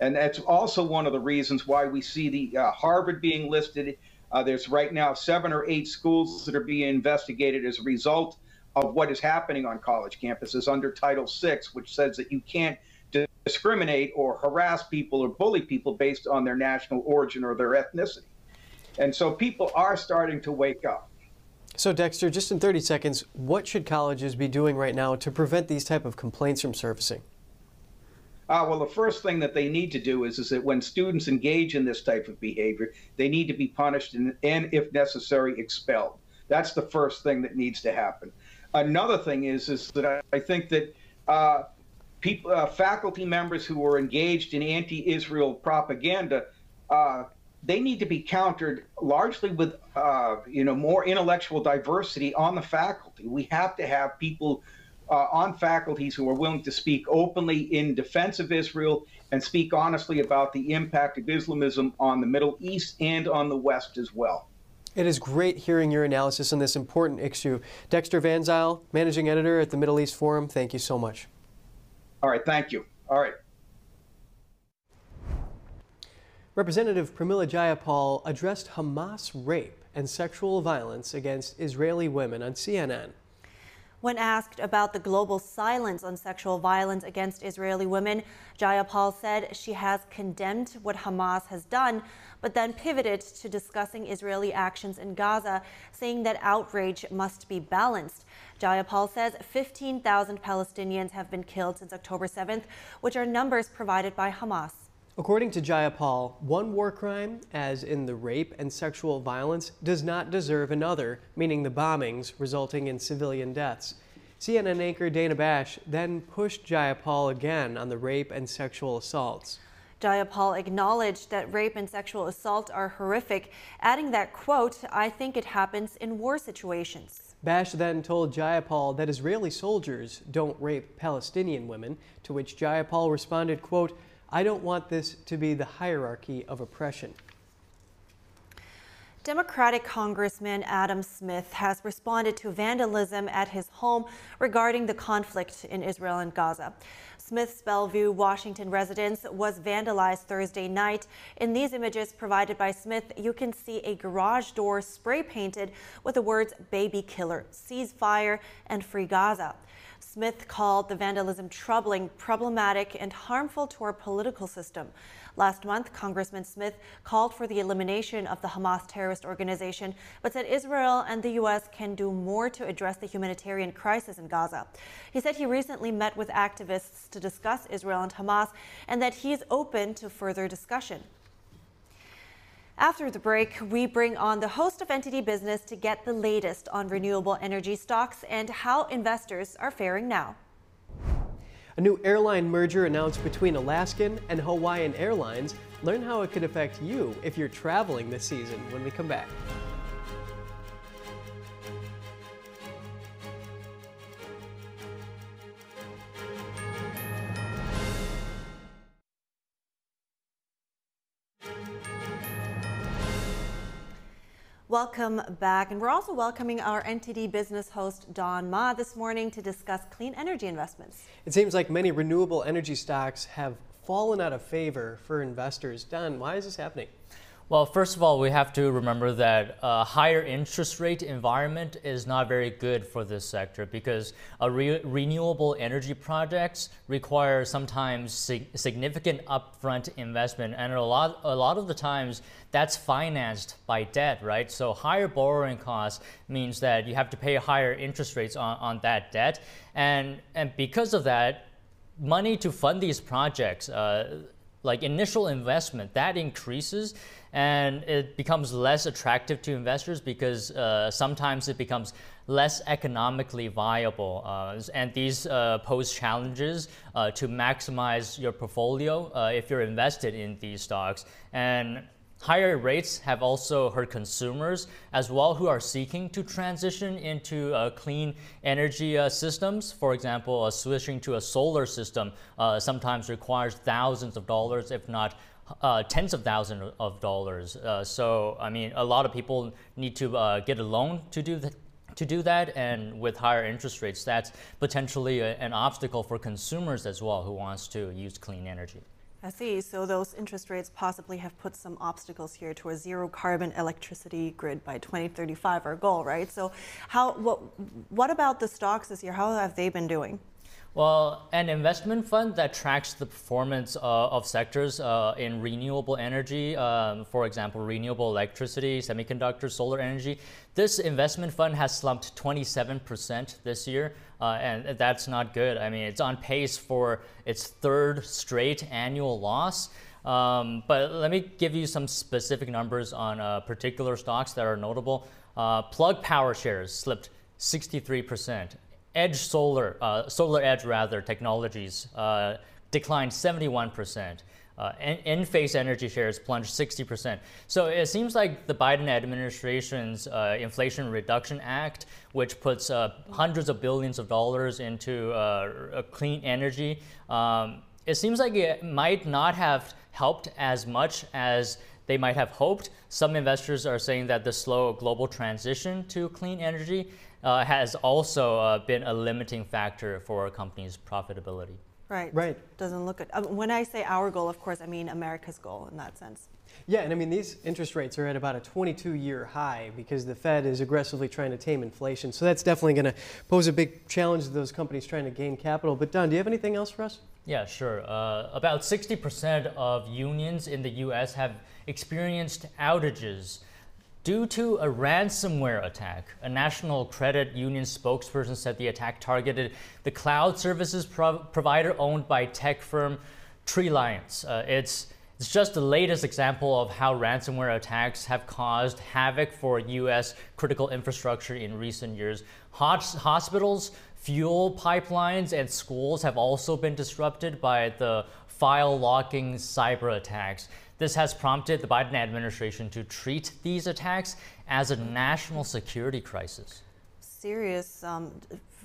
[SPEAKER 11] And that's also one of the reasons why we see the uh, Harvard being listed. there's right now seven or eight schools that are being investigated as a result of what is happening on college campuses under Title VI, which says that you can't discriminate or harass people or bully people based on their national origin or their ethnicity. And so people are starting to wake up.
[SPEAKER 1] So Dexter, just in 30 seconds, what should colleges be doing right now to prevent these type of complaints from surfacing?
[SPEAKER 11] Uh, well, the first thing that they need to do is, is that when students engage in this type of behavior, they need to be punished and, and if necessary, expelled. That's the first thing that needs to happen. Another thing is, is that I, I think that uh, people, uh, faculty members who are engaged in anti-Israel propaganda uh, they need to be countered largely with uh, you know more intellectual diversity on the faculty. We have to have people uh, on faculties who are willing to speak openly in defense of Israel and speak honestly about the impact of Islamism on the Middle East and on the West as well.
[SPEAKER 1] It is great hearing your analysis on this important issue. Dexter Van Zile, managing editor at the Middle East Forum, thank you so much.
[SPEAKER 11] All right, thank you. All right.
[SPEAKER 1] Representative Pramila Jayapal addressed Hamas rape and sexual violence against Israeli women on CNN.
[SPEAKER 2] When asked about the global silence on sexual violence against Israeli women, Jayapal said she has condemned what Hamas has done, but then pivoted to discussing Israeli actions in Gaza, saying that outrage must be balanced. Jayapal says 15,000 Palestinians have been killed since October 7th, which are numbers provided by Hamas.
[SPEAKER 1] According to Jayapal, one war crime, as in the rape and sexual violence, does not deserve another, meaning the bombings resulting in civilian deaths. CNN anchor Dana Bash then pushed Jayapal again on the rape and sexual assaults.
[SPEAKER 2] Jayapal acknowledged that rape and sexual assault are horrific, adding that, quote, I think it happens in war situations.
[SPEAKER 1] Bash then told Jayapal that Israeli soldiers don't rape Palestinian women, to which Jayapal responded, quote, I don't want this to be the hierarchy of oppression.
[SPEAKER 2] Democratic Congressman Adam Smith has responded to vandalism at his home regarding the conflict in Israel and Gaza. Smith's Bellevue, Washington residence was vandalized Thursday night. In these images provided by Smith, you can see a garage door spray painted with the words baby killer, ceasefire, and free Gaza. Smith called the vandalism troubling, problematic, and harmful to our political system. Last month, Congressman Smith called for the elimination of the Hamas terrorist organization, but said Israel and the U.S. can do more to address the humanitarian crisis in Gaza. He said he recently met with activists to discuss Israel and Hamas and that he is open to further discussion. After the break, we bring on the host of NTD Business to get the latest on renewable energy stocks and how investors are faring now.
[SPEAKER 1] A new airline merger announced between Alaskan and Hawaiian Airlines. Learn how it could affect you if you're traveling this season when we come back.
[SPEAKER 2] Welcome back. And we're also welcoming our NTD business host, Don Ma, this morning to discuss clean energy investments.
[SPEAKER 1] It seems like many renewable energy stocks have fallen out of favor for investors. Don, why is this happening?
[SPEAKER 12] Well, first of all, we have to remember that a higher interest rate environment is not very good for this sector because re renewable energy projects require sometimes sig significant upfront investment, and a lot, a lot of the times that's financed by debt, right? So higher borrowing costs means that you have to pay higher interest rates on, on that debt, and and because of that, money to fund these projects. Uh, like initial investment that increases and it becomes less attractive to investors because uh, sometimes it becomes less economically viable. Uh, and these uh, pose challenges uh, to maximize your portfolio uh, if you're invested in these stocks. And Higher rates have also hurt consumers as well who are seeking to transition into uh, clean energy systems. For example, switching to a solar system sometimes requires thousands of dollars, if not uh, tens of thousands of dollars. Uh, so, I mean, a lot of people need to uh, get a loan to do that to do that and with higher interest rates that's potentially a, an obstacle for consumers as well who wants to use clean energy
[SPEAKER 2] I see. So those interest rates possibly have put some obstacles here to a zero carbon electricity grid by 2035, our goal, right? So how what what about the stocks this year? How have they been doing?
[SPEAKER 12] Well, an investment fund that tracks the performance uh, of sectors uh, in renewable energy, um, for example, renewable electricity, semiconductors, solar energy, this investment fund has slumped 27% this year, uh, and that's not good. I mean, it's on pace for its third straight annual loss. Um, but let me give you some specific numbers on uh, particular stocks that are notable. Uh, Plug Power shares slipped 63%. Edge Solar, uh, Solar Edge rather, technologies uh, declined 71%. Uh, Enphase Energy shares plunged 60%. So it seems like the Biden administration's uh, Inflation Reduction Act, which puts uh, hundreds of billions of dollars into uh, clean energy, um, it seems like it might not have helped as much as they might have hoped. Some investors are saying that the slow global transition to clean energy uh, has also uh, been a limiting factor for a company's profitability.
[SPEAKER 2] Right.
[SPEAKER 1] Right.
[SPEAKER 2] Doesn't look good. Um, when I say our goal, of course, I mean America's goal in that sense.
[SPEAKER 1] Yeah, and I mean, these interest rates are at about a 22 year high because the Fed is aggressively trying to tame inflation. So that's definitely going to pose a big challenge to those companies trying to gain capital. But, Don, do you have anything else for us?
[SPEAKER 12] Yeah, sure. Uh, about 60% of unions in the U.S. have experienced outages Due to a ransomware attack, a national credit union spokesperson said the attack targeted the cloud services provider owned by tech firm Trellance. Uh, it's it's just the latest example of how ransomware attacks have caused havoc for U.S. critical infrastructure in recent years. hospitals, fuel pipelines, and schools have also been disrupted by the file locking cyber attacks. This has prompted the Biden administration to treat these attacks as a national security crisis.
[SPEAKER 2] Serious, um,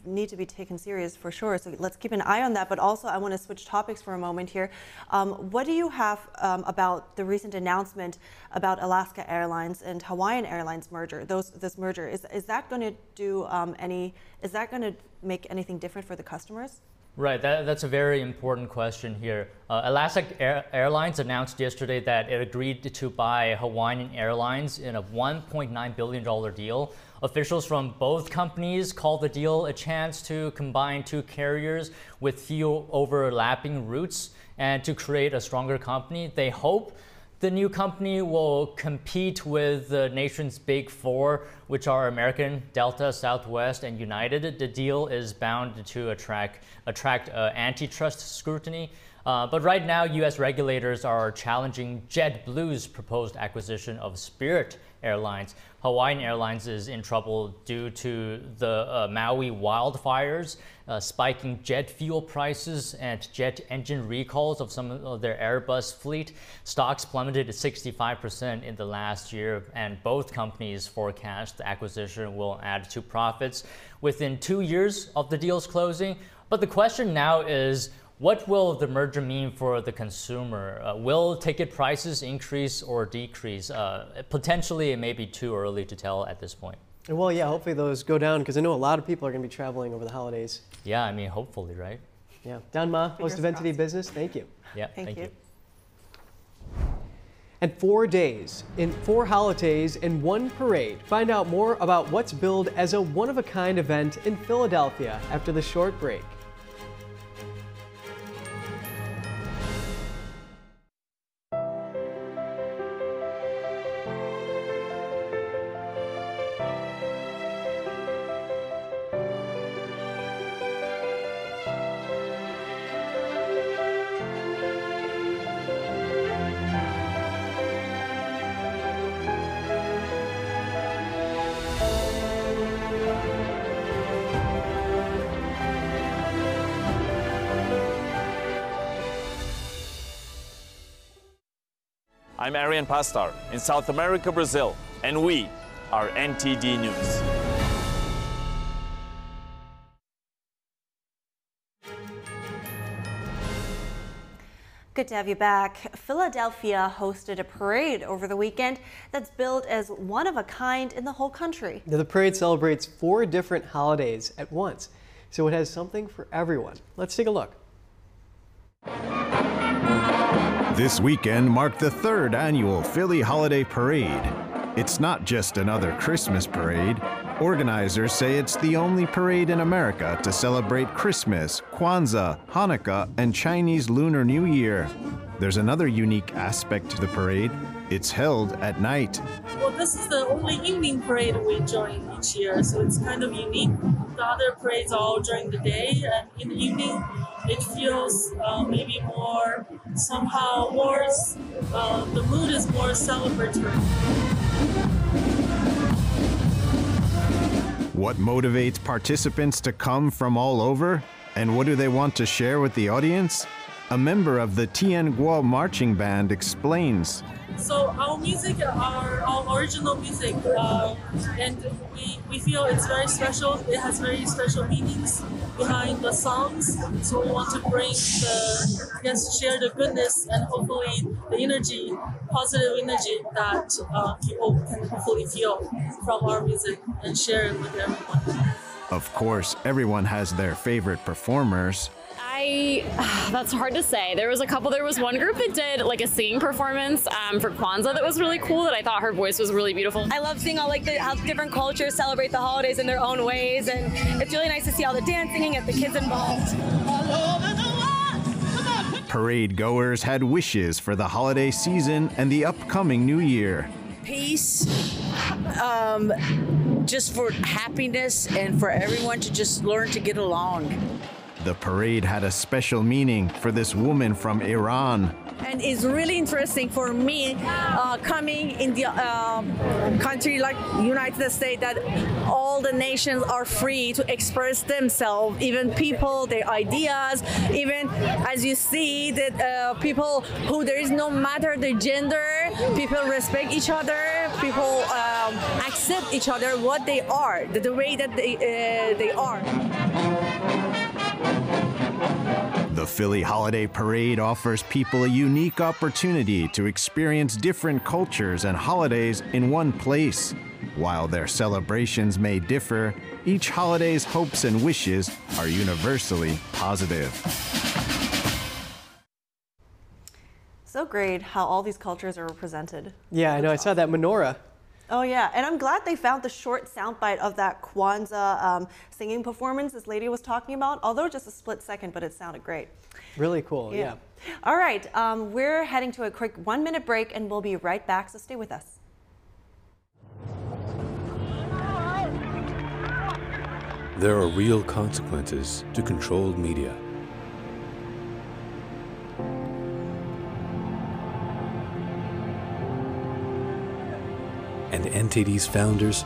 [SPEAKER 2] need to be taken serious for sure. So let's keep an eye on that. But also, I want to switch topics for a moment here. Um, what do you have um, about the recent announcement about Alaska Airlines and Hawaiian Airlines merger? Those this merger is is that going to do um, any? Is that going to make anything different for the customers?
[SPEAKER 12] Right, that, that's a very important question here. Uh, Alaska Air, Airlines announced yesterday that it agreed to buy Hawaiian Airlines in a $1.9 billion deal. Officials from both companies called the deal a chance to combine two carriers with few overlapping routes and to create a stronger company. They hope the new company will compete with the nation's big four, which are American, Delta, Southwest, and United. The deal is bound to attract, attract uh, antitrust scrutiny. Uh, but right now, U.S. regulators are challenging JetBlue's proposed acquisition of Spirit Airlines. Hawaiian Airlines is in trouble due to the uh, Maui wildfires, uh, spiking jet fuel prices, and jet engine recalls of some of their Airbus fleet. Stocks plummeted 65% in the last year, and both companies forecast the acquisition will add to profits within two years of the deal's closing. But the question now is what will the merger mean for the consumer? Uh, will ticket prices increase or decrease? Uh, potentially, it may be too early to tell at this point.
[SPEAKER 1] Well, yeah, hopefully those go down because I know a lot of people are going to be traveling over the holidays.
[SPEAKER 12] Yeah, I mean, hopefully, right?
[SPEAKER 1] Yeah. Don Ma, host of NTD Business, thank you.
[SPEAKER 12] Yeah,
[SPEAKER 2] thank, thank you.
[SPEAKER 1] you. And four days, in four holidays, in one parade. Find out more about what's billed as a one of a kind event in Philadelphia after the short break.
[SPEAKER 13] I'm Arian Pastar in South America, Brazil, and we are NTD News.
[SPEAKER 2] Good to have you back. Philadelphia hosted a parade over the weekend that's billed as one of a kind in the whole country.
[SPEAKER 1] The parade celebrates four different holidays at once, so it has something for everyone. Let's take a look.
[SPEAKER 6] This weekend marked the third annual Philly Holiday Parade. It's not just another Christmas parade. Organizers say it's the only parade in America to celebrate Christmas, Kwanzaa, Hanukkah, and Chinese Lunar New Year. There's another unique aspect to the parade. It's held at night.
[SPEAKER 14] Well, this is the only evening parade we join each year, so it's kind of unique. The other parades are all during the day, and in the evening, it feels uh, maybe more somehow more. Uh, the mood is more celebratory.
[SPEAKER 6] What motivates participants to come from all over? And what do they want to share with the audience? A member of the Tian Guo marching band explains.
[SPEAKER 14] So our music, our, our original music, uh, and we, we feel it's very special. It has very special meanings behind the songs. So we want to bring the, guess, share the goodness and hopefully the energy, positive energy that uh, people can hopefully feel from our music and share it with everyone.
[SPEAKER 6] Of course, everyone has their favorite performers.
[SPEAKER 15] I, (sighs) that's hard to say. There was a couple. There was one group that did like a singing performance um, for Kwanzaa that was really cool. That I thought her voice was really beautiful.
[SPEAKER 16] I love seeing all like the, how different cultures celebrate the holidays in their own ways, and it's really nice to see all the dancing and get the kids involved.
[SPEAKER 6] Parade goers had wishes for the holiday season and the upcoming new year.
[SPEAKER 17] Peace, um, just for happiness, and for everyone to just learn to get along.
[SPEAKER 6] The parade had a special meaning for this woman from Iran.
[SPEAKER 16] And it's really interesting for me uh, coming in the uh, country like United States that all the nations are free to express themselves, even people, their ideas, even as you see that uh, people who there is no matter the gender, people respect each other, people um, accept each other what they are, the, the way that they, uh, they are.
[SPEAKER 6] The Philly Holiday Parade offers people a unique opportunity to experience different cultures and holidays in one place. While their celebrations may differ, each holiday's hopes and wishes are universally positive.
[SPEAKER 2] So great how all these cultures are represented.
[SPEAKER 1] Yeah, I know. I saw that menorah.
[SPEAKER 2] Oh yeah, and I'm glad they found the short soundbite of that Kwanzaa um, singing performance this lady was talking about. Although just a split second, but it sounded great.
[SPEAKER 1] Really cool. Yeah.
[SPEAKER 2] yeah. All right, um, we're heading to a quick one-minute break, and we'll be right back. So stay with us.
[SPEAKER 18] There are real consequences to controlled media. And NTD's founders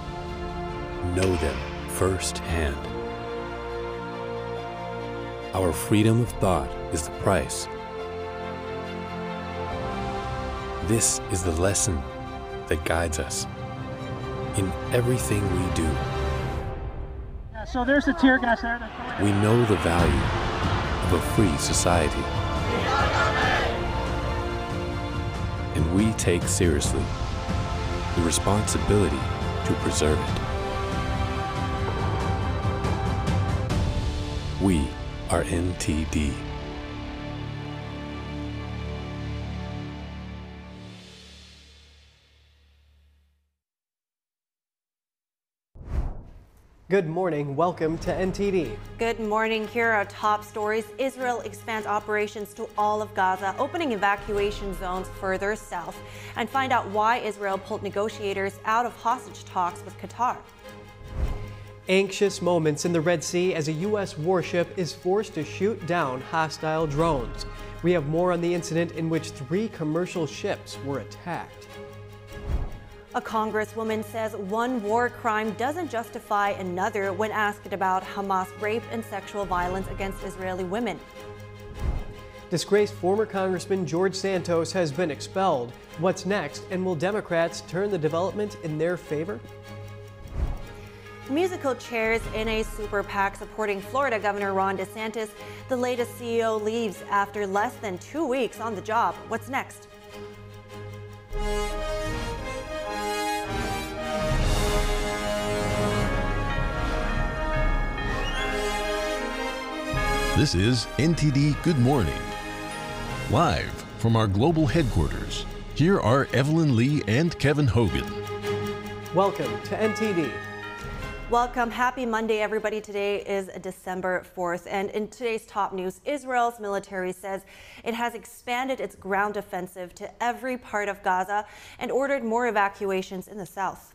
[SPEAKER 18] know them firsthand. Our freedom of thought is the price. This is the lesson that guides us in everything we do.
[SPEAKER 19] Yeah, so there's the tear gas there.
[SPEAKER 18] We know the value of a free society. And we take seriously the responsibility to preserve it. We are NTD.
[SPEAKER 1] Good morning. Welcome to NTD.
[SPEAKER 2] Good morning. Here are top stories. Israel expands operations to all of Gaza, opening evacuation zones further south, and find out why Israel pulled negotiators out of hostage talks with Qatar.
[SPEAKER 1] Anxious moments in the Red Sea as a U.S. warship is forced to shoot down hostile drones. We have more on the incident in which three commercial ships were attacked.
[SPEAKER 2] A congresswoman says one war crime doesn't justify another when asked about Hamas rape and sexual violence against Israeli women.
[SPEAKER 1] Disgraced former Congressman George Santos has been expelled. What's next, and will Democrats turn the development in their favor?
[SPEAKER 2] Musical chairs in a super PAC supporting Florida Governor Ron DeSantis. The latest CEO leaves after less than two weeks on the job. What's next?
[SPEAKER 3] This is NTD Good Morning. Live from our global headquarters, here are Evelyn Lee and Kevin Hogan.
[SPEAKER 1] Welcome to NTD.
[SPEAKER 2] Welcome. Happy Monday, everybody. Today is December 4th. And in today's top news, Israel's military says it has expanded its ground offensive to every part of Gaza and ordered more evacuations in the south.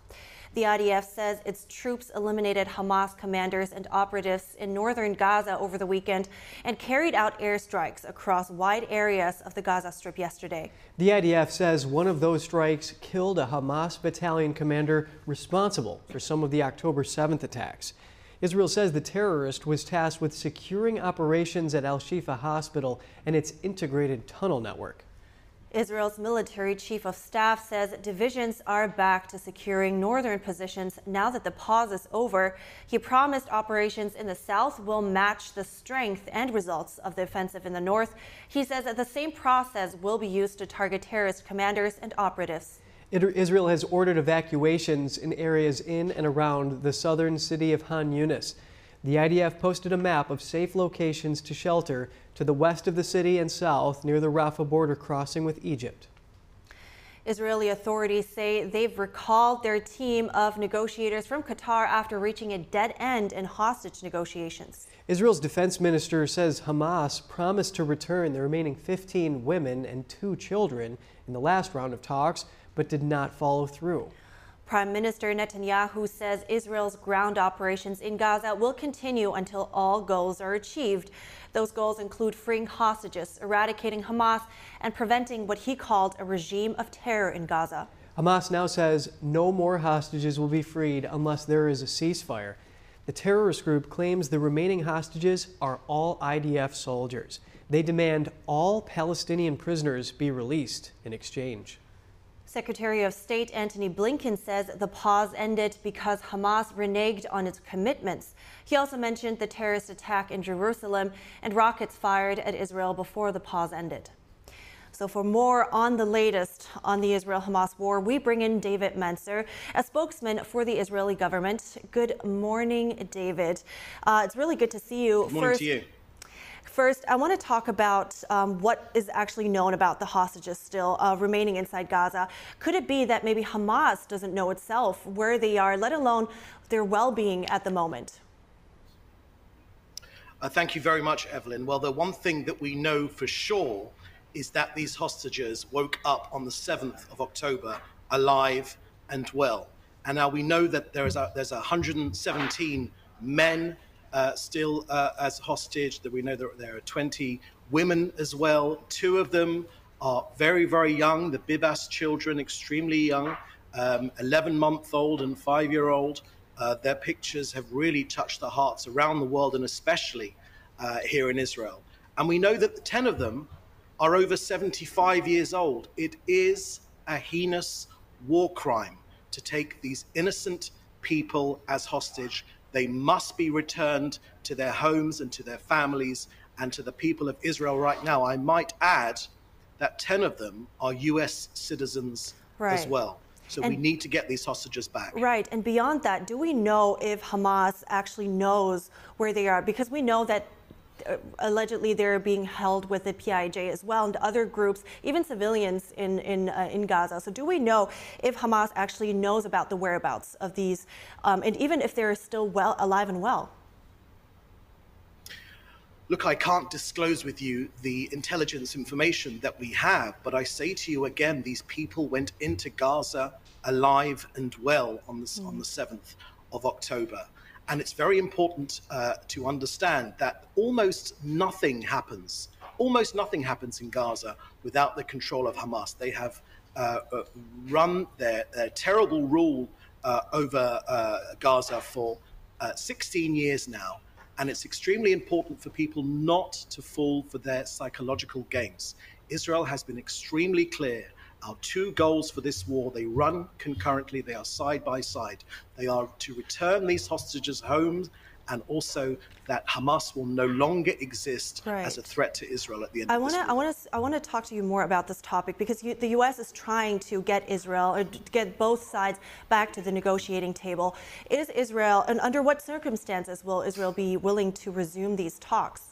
[SPEAKER 2] The IDF says its troops eliminated Hamas commanders and operatives in northern Gaza over the weekend and carried out airstrikes across wide areas of the Gaza Strip yesterday.
[SPEAKER 1] The IDF says one of those strikes killed a Hamas battalion commander responsible for some of the October 7th attacks. Israel says the terrorist was tasked with securing operations at Al Shifa Hospital and its integrated tunnel network.
[SPEAKER 2] Israel's military chief of staff says divisions are back to securing northern positions now that the pause is over. He promised operations in the south will match the strength and results of the offensive in the north. He says that the same process will be used to target terrorist commanders and operatives.
[SPEAKER 1] Israel has ordered evacuations in areas in and around the southern city of Han Yunis. The IDF posted a map of safe locations to shelter to the west of the city and south near the Rafah border crossing with Egypt.
[SPEAKER 2] Israeli authorities say they've recalled their team of negotiators from Qatar after reaching a dead end in hostage negotiations.
[SPEAKER 1] Israel's defense minister says Hamas promised to return the remaining 15 women and two children in the last round of talks, but did not follow through.
[SPEAKER 2] Prime Minister Netanyahu says Israel's ground operations in Gaza will continue until all goals are achieved. Those goals include freeing hostages, eradicating Hamas, and preventing what he called a regime of terror in Gaza.
[SPEAKER 1] Hamas now says no more hostages will be freed unless there is a ceasefire. The terrorist group claims the remaining hostages are all IDF soldiers. They demand all Palestinian prisoners be released in exchange.
[SPEAKER 2] Secretary of State Antony Blinken says the pause ended because Hamas reneged on its commitments. He also mentioned the terrorist attack in Jerusalem and rockets fired at Israel before the pause ended. So for more on the latest on the Israel-Hamas war, we bring in David Mencer, a spokesman for the Israeli government. Good morning, David. Uh, it's really good to see you.
[SPEAKER 20] Good morning First, to you.
[SPEAKER 2] First, I want to talk about um, what is actually known about the hostages still uh, remaining inside Gaza. Could it be that maybe Hamas doesn't know itself where they are, let alone their well being at the moment?
[SPEAKER 20] Uh, thank you very much, Evelyn. Well, the one thing that we know for sure is that these hostages woke up on the 7th of October alive and well. And now we know that there is a, there's 117 men uh, still uh, as hostage. That we know that there are 20 women as well. Two of them are very, very young. The Bibas children, extremely young, um, 11 month old and five year old. Uh, their pictures have really touched the hearts around the world and especially uh, here in Israel. And we know that the 10 of them are over 75 years old. It is a heinous war crime to take these innocent people as hostage they must be returned to their homes and to their families and to the people of Israel right now. I might add that 10 of them are US citizens right. as well. So and, we need to get these hostages back.
[SPEAKER 2] Right. And beyond that, do we know if Hamas actually knows where they are? Because we know that allegedly they're being held with the PIJ as well and other groups, even civilians in in uh, in Gaza. So do we know if Hamas actually knows about the whereabouts of these, um, and even if they're still well alive and well?
[SPEAKER 20] Look, I can't disclose with you the intelligence information that we have, but I say to you again, these people went into Gaza alive and well on the, mm. on the 7th of October. And it's very important uh, to understand that almost nothing happens, almost nothing happens in Gaza without the control of Hamas. They have uh, uh run their, their, terrible rule uh, over uh, Gaza for uh, 16 years now. And it's extremely important for people not to fall for their psychological games. Israel has been extremely clear our two goals for this war, they run concurrently, they are side by side. They are to return these hostages home and also that Hamas will no longer exist right. as a threat to Israel at the end
[SPEAKER 2] I
[SPEAKER 20] want
[SPEAKER 2] to I want to I want to talk to you more about this topic because you, the US is trying to get Israel or get both sides back to the negotiating table. Is Israel and under what circumstances will Israel be willing to resume these talks?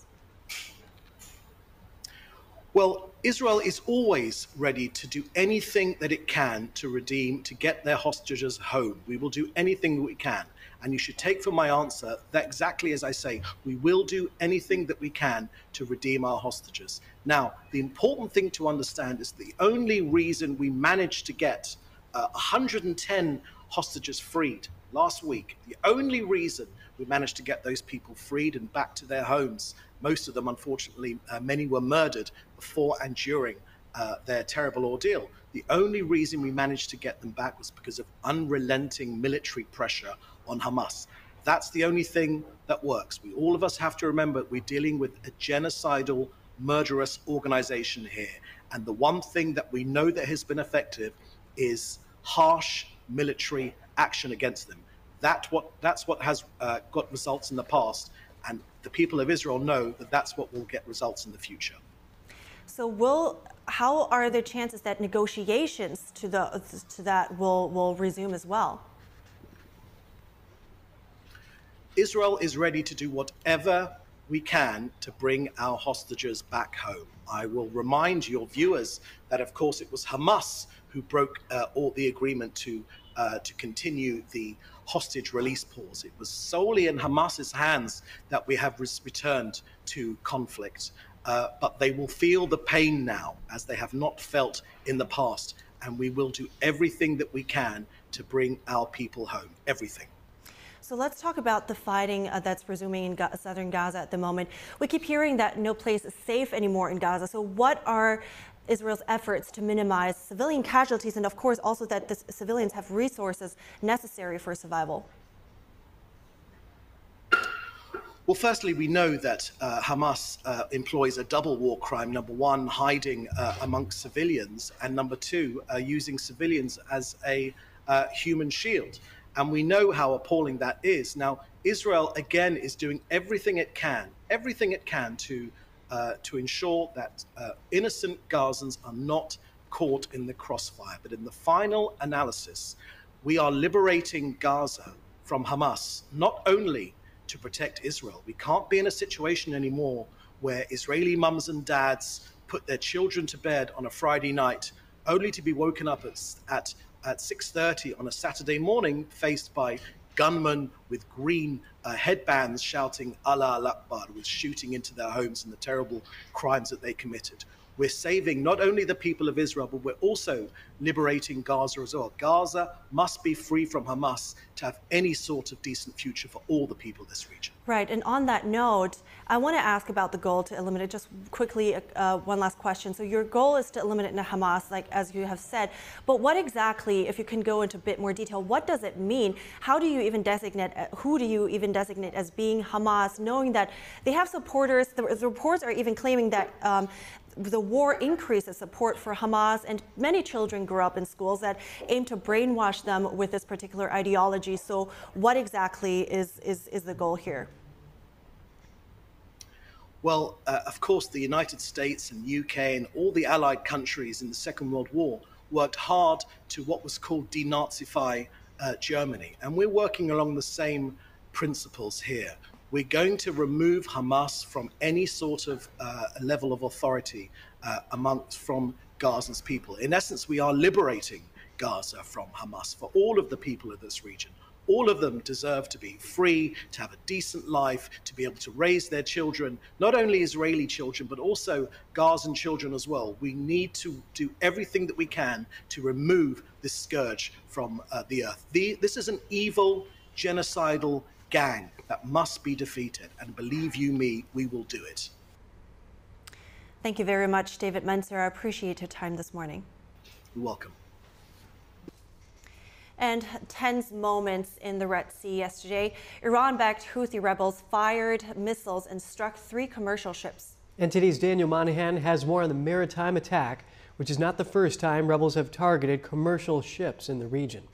[SPEAKER 20] Well, Israel is always ready to do anything that it can to redeem, to get their hostages home. We will do anything that we can. And you should take from my answer that exactly as I say, we will do anything that we can to redeem our hostages. Now, the important thing to understand is the only reason we managed to get uh, 110 hostages freed last week, the only reason we managed to get those people freed and back to their homes, most of them, unfortunately, uh, many were murdered before and during uh, their terrible ordeal. The only reason we managed to get them back was because of unrelenting military pressure on Hamas. That's the only thing that works. We all of us have to remember we're dealing with a genocidal, murderous organization here. And the one thing that we know that has been effective is harsh military action against them. That what, that's what has uh, got results in the past. The people of Israel know that that's what will get results in the future.
[SPEAKER 2] So will how are the chances that negotiations to the to that will will resume as well?
[SPEAKER 20] Israel is ready to do whatever we can to bring our hostages back home. I will remind your viewers that, of course, it was Hamas who broke uh, all the agreement to uh, to continue the hostage release pause. It was solely in Hamas's hands that we have returned to conflict. Uh, but they will feel the pain now, as they have not felt in the past. And we will do everything that we can to bring our people home. Everything.
[SPEAKER 2] So let's talk about the fighting uh, that's resuming in Ga southern Gaza at the moment. We keep hearing that no place is safe anymore in Gaza. So what are Israel's efforts to minimize civilian casualties and, of course, also that the civilians have resources necessary for survival?
[SPEAKER 20] Well, firstly, we know that uh, Hamas uh, employs a double war crime. Number one, hiding uh, amongst civilians, and number two, uh, using civilians as a uh, human shield. And we know how appalling that is. Now, Israel, again, is doing everything it can, everything it can to, uh, to ensure that innocent Gazans are not caught in the crossfire. But in the final analysis, we are liberating Gaza from Hamas, not only to protect Israel. We can't be in a situation anymore where Israeli mums and dads put their children to bed on a Friday night only to be woken up at, at, at 6.30 on a Saturday morning faced by gunmen with green uh, headbands shouting Allah Akbar was shooting into their homes and the terrible crimes that they committed. We're saving not only the people of Israel, but we're also liberating Gaza as well. Gaza must be free from Hamas to have any sort of decent future for all the people of this region.
[SPEAKER 2] Right. And on that note, I want to ask about the goal to eliminate, just quickly, uh, one last question. So your goal is to eliminate Hamas, like as you have said. But what exactly, if you can go into a bit more detail, what does it mean? How do you even designate, uh, who do you even designate as being Hamas, knowing that they have supporters, the, the reports are even claiming that um, the war increases support for Hamas, and many children grew up in schools that aim to brainwash them with this particular ideology. So, what exactly is, is, is the goal here?
[SPEAKER 20] Well, uh, of course, the United States and UK and all the allied countries in the Second World War worked hard to what was called denazify uh, Germany. And we're working along the same principles here. We're going to remove Hamas from any sort of uh, level of authority uh, amongst from Gaza's people. In essence, we are liberating Gaza from Hamas for all of the people of this region. All of them deserve to be free, to have a decent life, to be able to raise their children, not only Israeli children, but also Gazan children as well. We need to do everything that we can to remove this scourge from uh, the earth. The, this is an evil, genocidal gang that must be defeated. And believe you me, we will do it.
[SPEAKER 2] Thank you very much, David Mencer. I appreciate your time this morning.
[SPEAKER 20] You're welcome.
[SPEAKER 2] And tense moments in the Red Sea yesterday. Iran backed Houthi rebels fired missiles and struck three commercial ships.
[SPEAKER 1] And today's Daniel Monahan has more on the maritime attack, which is not the first time rebels have targeted commercial ships in the region.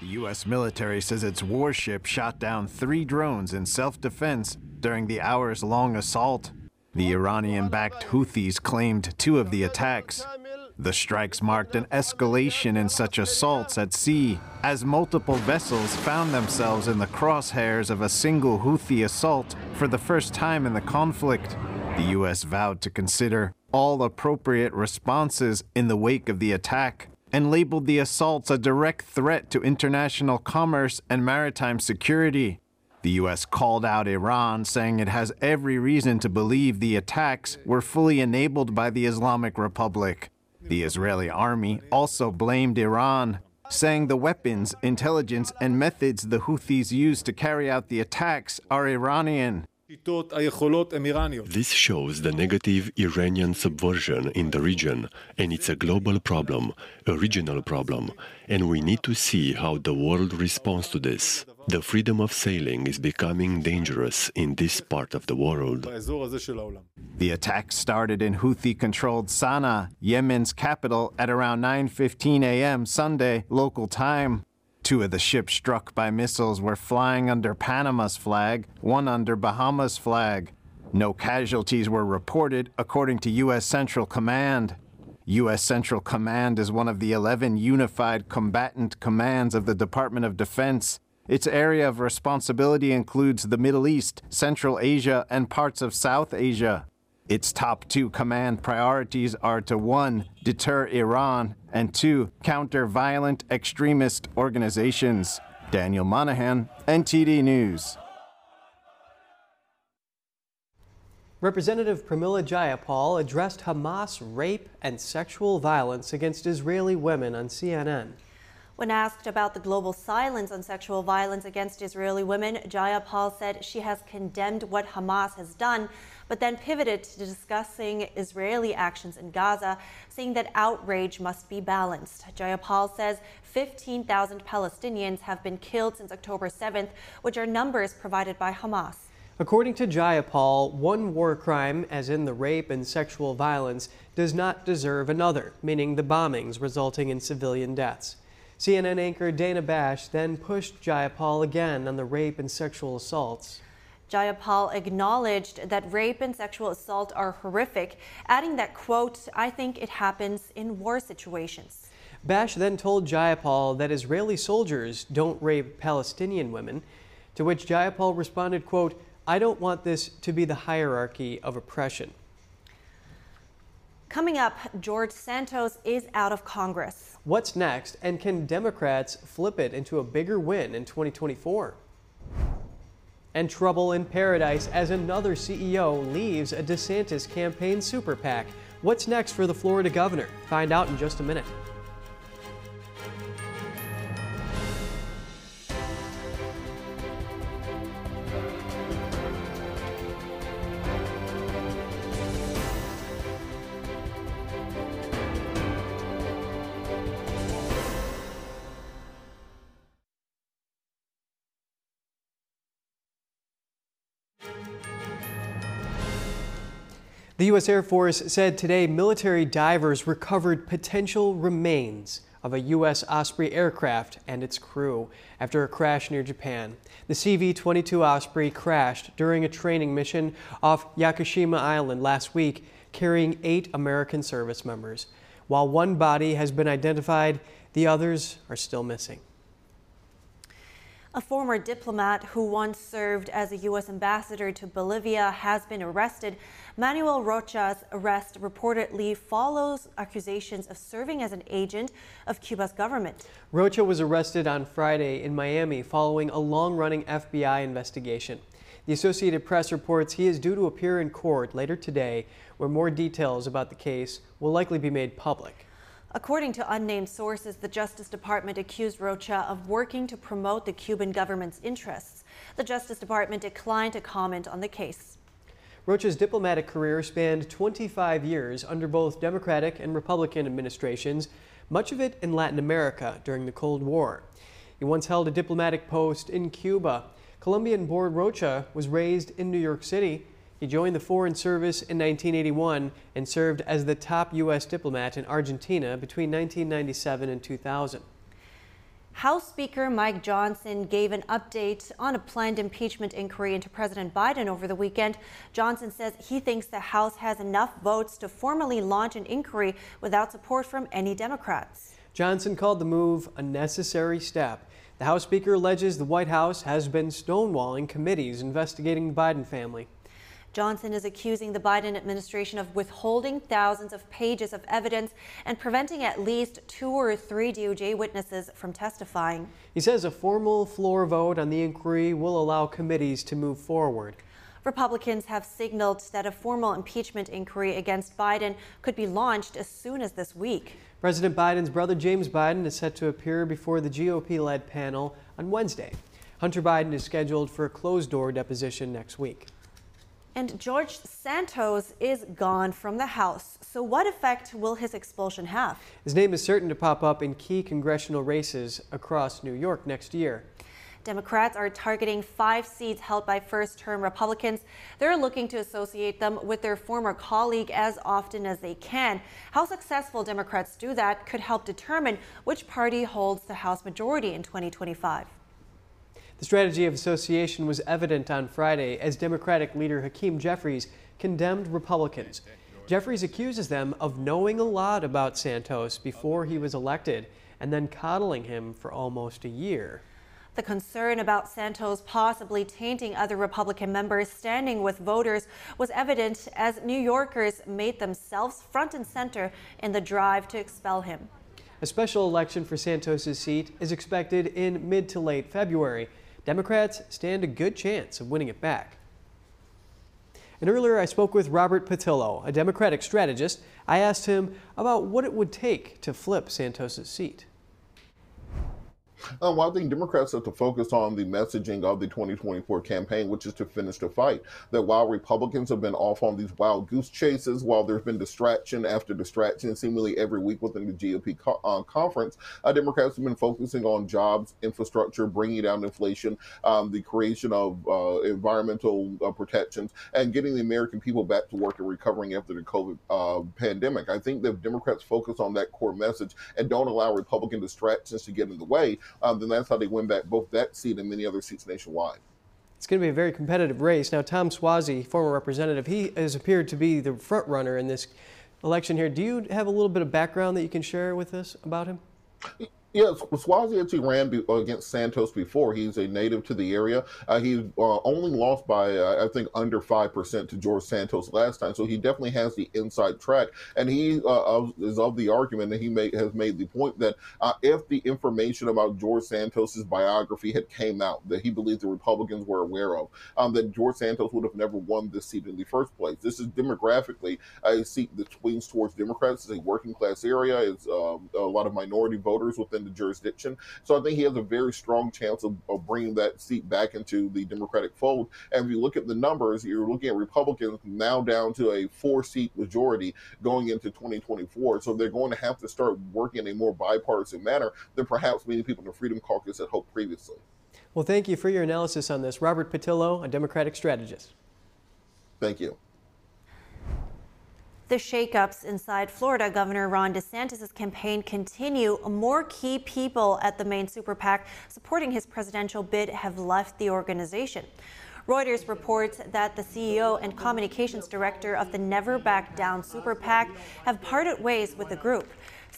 [SPEAKER 6] The U.S. military says its warship shot down three drones in self-defense during the hours-long assault. The Iranian-backed Houthis claimed two of the attacks. The strikes marked an escalation in such assaults at sea, as multiple vessels found themselves in the crosshairs of a single Houthi assault for the first time in the conflict. The U.S. vowed to consider all appropriate responses in the wake of the attack and labeled the assaults a direct threat to international commerce and maritime security. The U.S. called out Iran, saying it has every reason to believe the attacks were fully enabled by the Islamic Republic. The Israeli army also blamed Iran, saying the weapons, intelligence, and methods the Houthis used to carry out the attacks are Iranian.
[SPEAKER 7] This shows the negative Iranian subversion in the region, and it's a global problem, a regional problem, and we need to see how the world responds to this. The freedom of sailing is becoming dangerous in this part of the world.
[SPEAKER 6] The attack started in Houthi-controlled Sana'a, Yemen's capital, at around 9:15 a.m. Sunday local time. Two of the ships struck by missiles were flying under Panama's flag, one under Bahamas' flag. No casualties were reported, according to U.S. Central Command. U.S. Central Command is one of the 11 unified combatant commands of the Department of Defense. Its area of responsibility includes the Middle East, Central Asia, and parts of South Asia. Its top two command priorities are to 1. deter Iran, and 2. counter violent extremist organizations. Daniel Monahan, NTD News.
[SPEAKER 1] Representative Pramila Jayapal addressed Hamas rape and sexual violence against Israeli women on CNN.
[SPEAKER 2] When asked about the global silence on sexual violence against Israeli women, Jaya Jayapal said she has condemned what Hamas has done, but then pivoted to discussing Israeli actions in Gaza, saying that outrage must be balanced. Jaya Jayapal says 15,000 Palestinians have been killed since October 7th, which are numbers provided by Hamas.
[SPEAKER 1] According to Jayapal, one war crime, as in the rape and sexual violence, does not deserve another, meaning the bombings resulting in civilian deaths. CNN anchor Dana Bash then pushed Jayapal again on the rape and sexual assaults.
[SPEAKER 2] Jayapal acknowledged that rape and sexual assault are horrific, adding that, quote, I think it happens in war situations.
[SPEAKER 1] Bash then told Jayapal that Israeli soldiers don't rape Palestinian women, to which Jayapal responded, quote, I don't want this to be the hierarchy of oppression.
[SPEAKER 2] Coming up, George Santos is out of Congress.
[SPEAKER 1] What's next, and can Democrats flip it into a bigger win in 2024? And trouble in paradise as another CEO leaves a DeSantis campaign super PAC. What's next for the Florida governor? Find out in just a minute. The U.S. Air Force said today military divers recovered potential remains of a U.S. Osprey aircraft and its crew after a crash near Japan. The CV-22 Osprey crashed during a training mission off Yakushima Island last week, carrying eight American service members. While one body has been identified, the others are still missing.
[SPEAKER 2] A former diplomat who once served as a U.S. ambassador to Bolivia has been arrested. Manuel Rocha's arrest reportedly follows accusations of serving as an agent of Cuba's government.
[SPEAKER 1] Rocha was arrested on Friday in Miami following a long-running FBI investigation. The Associated Press reports he is due to appear in court later today, where more details about the case will likely be made public.
[SPEAKER 2] According to unnamed sources, the Justice Department accused Rocha of working to promote the Cuban government's interests. The Justice Department declined to comment on the case.
[SPEAKER 1] Rocha's diplomatic career spanned 25 years under both Democratic and Republican administrations, much of it in Latin America during the Cold War. He once held a diplomatic post in Cuba. Colombian-born Rocha was raised in New York City he joined the Foreign Service in 1981 and served as the top U.S. diplomat in Argentina between 1997 and 2000.
[SPEAKER 2] House Speaker Mike Johnson gave an update on a planned impeachment inquiry into President Biden over the weekend. Johnson says he thinks the House has enough votes to formally launch an inquiry without support from any Democrats.
[SPEAKER 1] Johnson called the move a necessary step. The House Speaker alleges the White House has been stonewalling committees investigating the Biden family.
[SPEAKER 2] Johnson is accusing the Biden administration of withholding thousands of pages of evidence and preventing at least two or three DOJ witnesses from testifying.
[SPEAKER 1] He says a formal floor vote on the inquiry will allow committees to move forward.
[SPEAKER 2] Republicans have signaled that a formal impeachment inquiry against Biden could be launched as soon as this week.
[SPEAKER 1] President Biden's brother James Biden is set to appear before the GOP led panel on Wednesday. Hunter Biden is scheduled for a closed door deposition next week.
[SPEAKER 2] And George Santos is gone from the House. So, what effect will his expulsion have?
[SPEAKER 1] His name is certain to pop up in key congressional races across New York next year.
[SPEAKER 2] Democrats are targeting five seats held by first term Republicans. They're looking to associate them with their former colleague as often as they can. How successful Democrats do that could help determine which party holds the House majority in 2025.
[SPEAKER 1] The strategy of association was evident on Friday as Democratic leader Hakeem Jeffries condemned Republicans. Jeffries accuses them of knowing a lot about Santos before he was elected and then coddling him for almost a year.
[SPEAKER 2] The concern about Santos possibly tainting other Republican members standing with voters was evident as New Yorkers made themselves front and center in the drive to expel him.
[SPEAKER 1] A special election for Santos's seat is expected in mid to late February. Democrats stand a good chance of winning it back. And earlier, I spoke with Robert Patillo, a Democratic strategist. I asked him about what it would take to flip Santos's seat.
[SPEAKER 8] Um, well, I think Democrats have to focus on the messaging of the 2024 campaign, which is to finish the fight. That while Republicans have been off on these wild goose chases, while there's been distraction after distraction seemingly every week within the GOP co- uh, conference, uh, Democrats have been focusing on jobs, infrastructure, bringing down inflation, um, the creation of uh, environmental uh, protections, and getting the American people back to work and recovering after the COVID uh, pandemic. I think that Democrats focus on that core message and don't allow Republican distractions to get in the way, um, then that's how they win back both that seat and many other seats nationwide.
[SPEAKER 1] It's going to be a very competitive race. Now, Tom Suozzi, former representative, he has appeared to be the front runner in this election here. Do you have a little bit of background that you can share with us about him?
[SPEAKER 8] Yeah, Suozzi actually ran be- against Santos before. He's a native to the area. Uh, he uh, only lost by, uh, I think, under 5% to George Santos last time. So he definitely has the inside track. And he uh, is of the argument that he may, has made the point that uh, if the information about George Santos's biography had came out, that he believed the Republicans were aware of, um, that George Santos would have never won this seat in the first place. This is demographically a seat that swings towards Democrats. It's a working class area. It's um, a lot of minority voters within the jurisdiction. So I think he has a very strong chance of, of, bringing that seat back into the Democratic fold. And if you look at the numbers, you're looking at Republicans now down to a four seat majority going into 2024. So they're going to have to start working in a more bipartisan manner than perhaps many people in the Freedom Caucus had hoped previously.
[SPEAKER 1] Well, thank you for your analysis on this. Robert Patillo, a Democratic strategist.
[SPEAKER 8] Thank you.
[SPEAKER 2] The shakeups inside Florida Governor Ron DeSantis' campaign continue. More key people at the main super PAC supporting his presidential bid have left the organization. Reuters reports that the CEO and communications director of the Never Back Down Super PAC have parted ways with the group.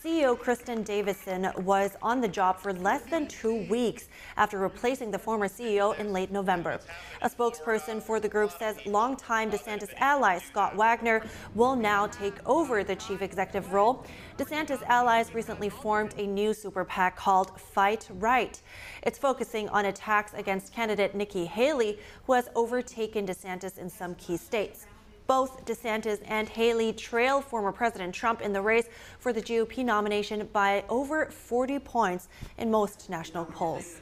[SPEAKER 2] CEO Kristen Davison was on the job for less than two weeks after replacing the former CEO in late November. A spokesperson for the group says longtime DeSantis ally Scott Wagner will now take over the chief executive role. DeSantis allies recently formed a new super PAC called Fight Right. It's focusing on attacks against candidate Nikki Haley, who has overtaken DeSantis in some key states. Both DeSantis and Haley trail former President Trump in the race for the GOP nomination by over 40 points in most national polls.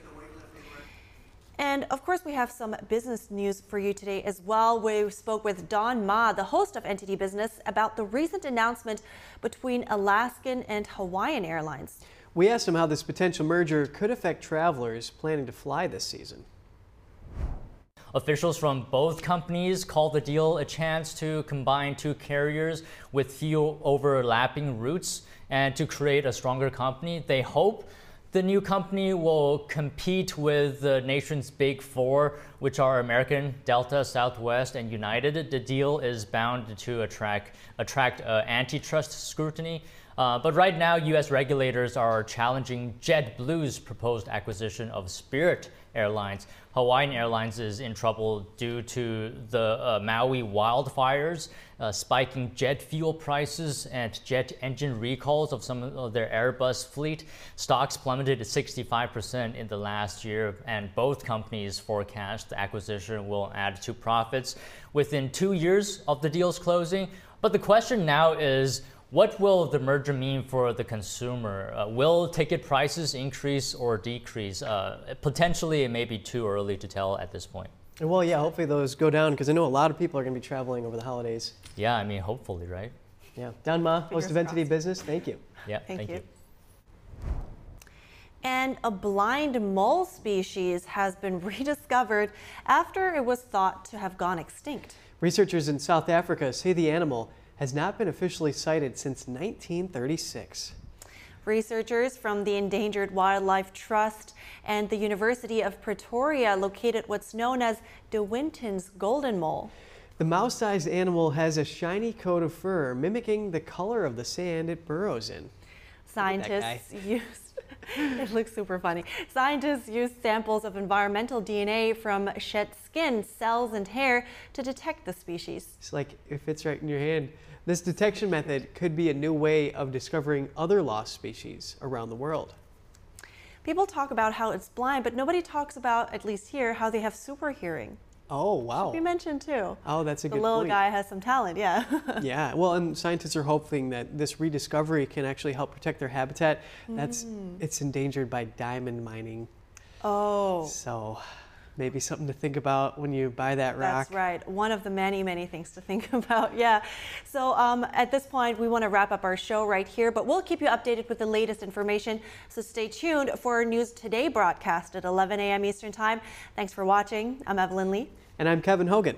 [SPEAKER 2] And of course, we have some business news for you today as well. We spoke with Don Ma, the host of NTD Business, about the recent announcement between Alaskan and Hawaiian Airlines.
[SPEAKER 1] We asked him how this potential merger could affect travelers planning to fly this season.
[SPEAKER 12] Officials from both companies called the deal a chance to combine two carriers with few overlapping routes and to create a stronger company. They hope The new company will compete with the nation's big four, which are American, Delta, Southwest, and United. The deal is bound to attract, attract uh, antitrust scrutiny. Uh, but right now, U.S. regulators are challenging JetBlue's proposed acquisition of Spirit Airlines. Hawaiian Airlines is in trouble due to the uh, Maui wildfires, uh, spiking jet fuel prices, and jet engine recalls of some of their Airbus fleet. Stocks plummeted 65% in the last year, and both companies forecast the acquisition will add to profits within two years of the deal's closing. But the question now is what will the merger mean for the consumer? Uh, will ticket prices increase or decrease? Uh, potentially, it may be too early to tell at this point.
[SPEAKER 1] Well, yeah, hopefully those go down because I know a lot of people are going to be traveling over the holidays.
[SPEAKER 12] Yeah, I mean, hopefully, right?
[SPEAKER 1] Yeah. Don Ma, host of NTD Business, thank you.
[SPEAKER 12] Yeah,
[SPEAKER 2] thank,
[SPEAKER 12] thank
[SPEAKER 2] you.
[SPEAKER 12] you.
[SPEAKER 2] And a blind mole species has been (laughs) rediscovered after it was thought to have gone extinct.
[SPEAKER 1] Researchers in South Africa say the animal has not been officially sighted since 1936.
[SPEAKER 2] Researchers from the Endangered Wildlife Trust and the University of Pretoria located what's known as De Winton's golden mole.
[SPEAKER 1] The mouse-sized animal has a shiny coat of fur mimicking the color of the sand it burrows in.
[SPEAKER 2] Scientists (laughs) used it looks super funny. Scientists used samples of environmental DNA from shed skin, cells, and hair to detect the species.
[SPEAKER 1] It's like it fits right in your hand. This detection method could be a new way of discovering other lost species around the world.
[SPEAKER 2] People talk about how it's blind, but nobody talks about, at least here, how they have super hearing.
[SPEAKER 1] Oh, wow.
[SPEAKER 2] Should be mentioned too.
[SPEAKER 1] Oh, that's a
[SPEAKER 2] the
[SPEAKER 1] good
[SPEAKER 2] little
[SPEAKER 1] point.
[SPEAKER 2] guy has some talent, yeah. (laughs)
[SPEAKER 1] yeah, well, and scientists are hoping that this rediscovery can actually help protect their habitat. That's
[SPEAKER 2] Mm.
[SPEAKER 1] it's endangered by diamond mining.
[SPEAKER 2] Oh.
[SPEAKER 1] So maybe something to think about when you buy that rock.
[SPEAKER 2] That's right. One of the many, many things to think (laughs) about. Yeah. So um, at this point, we want to wrap up our show right here, but we'll keep you updated with the latest information. So stay tuned for our News Today broadcast at 11 a.m. Eastern Time. Thanks for watching. I'm Evelyn Lee.
[SPEAKER 1] And I'm Kevin Hogan.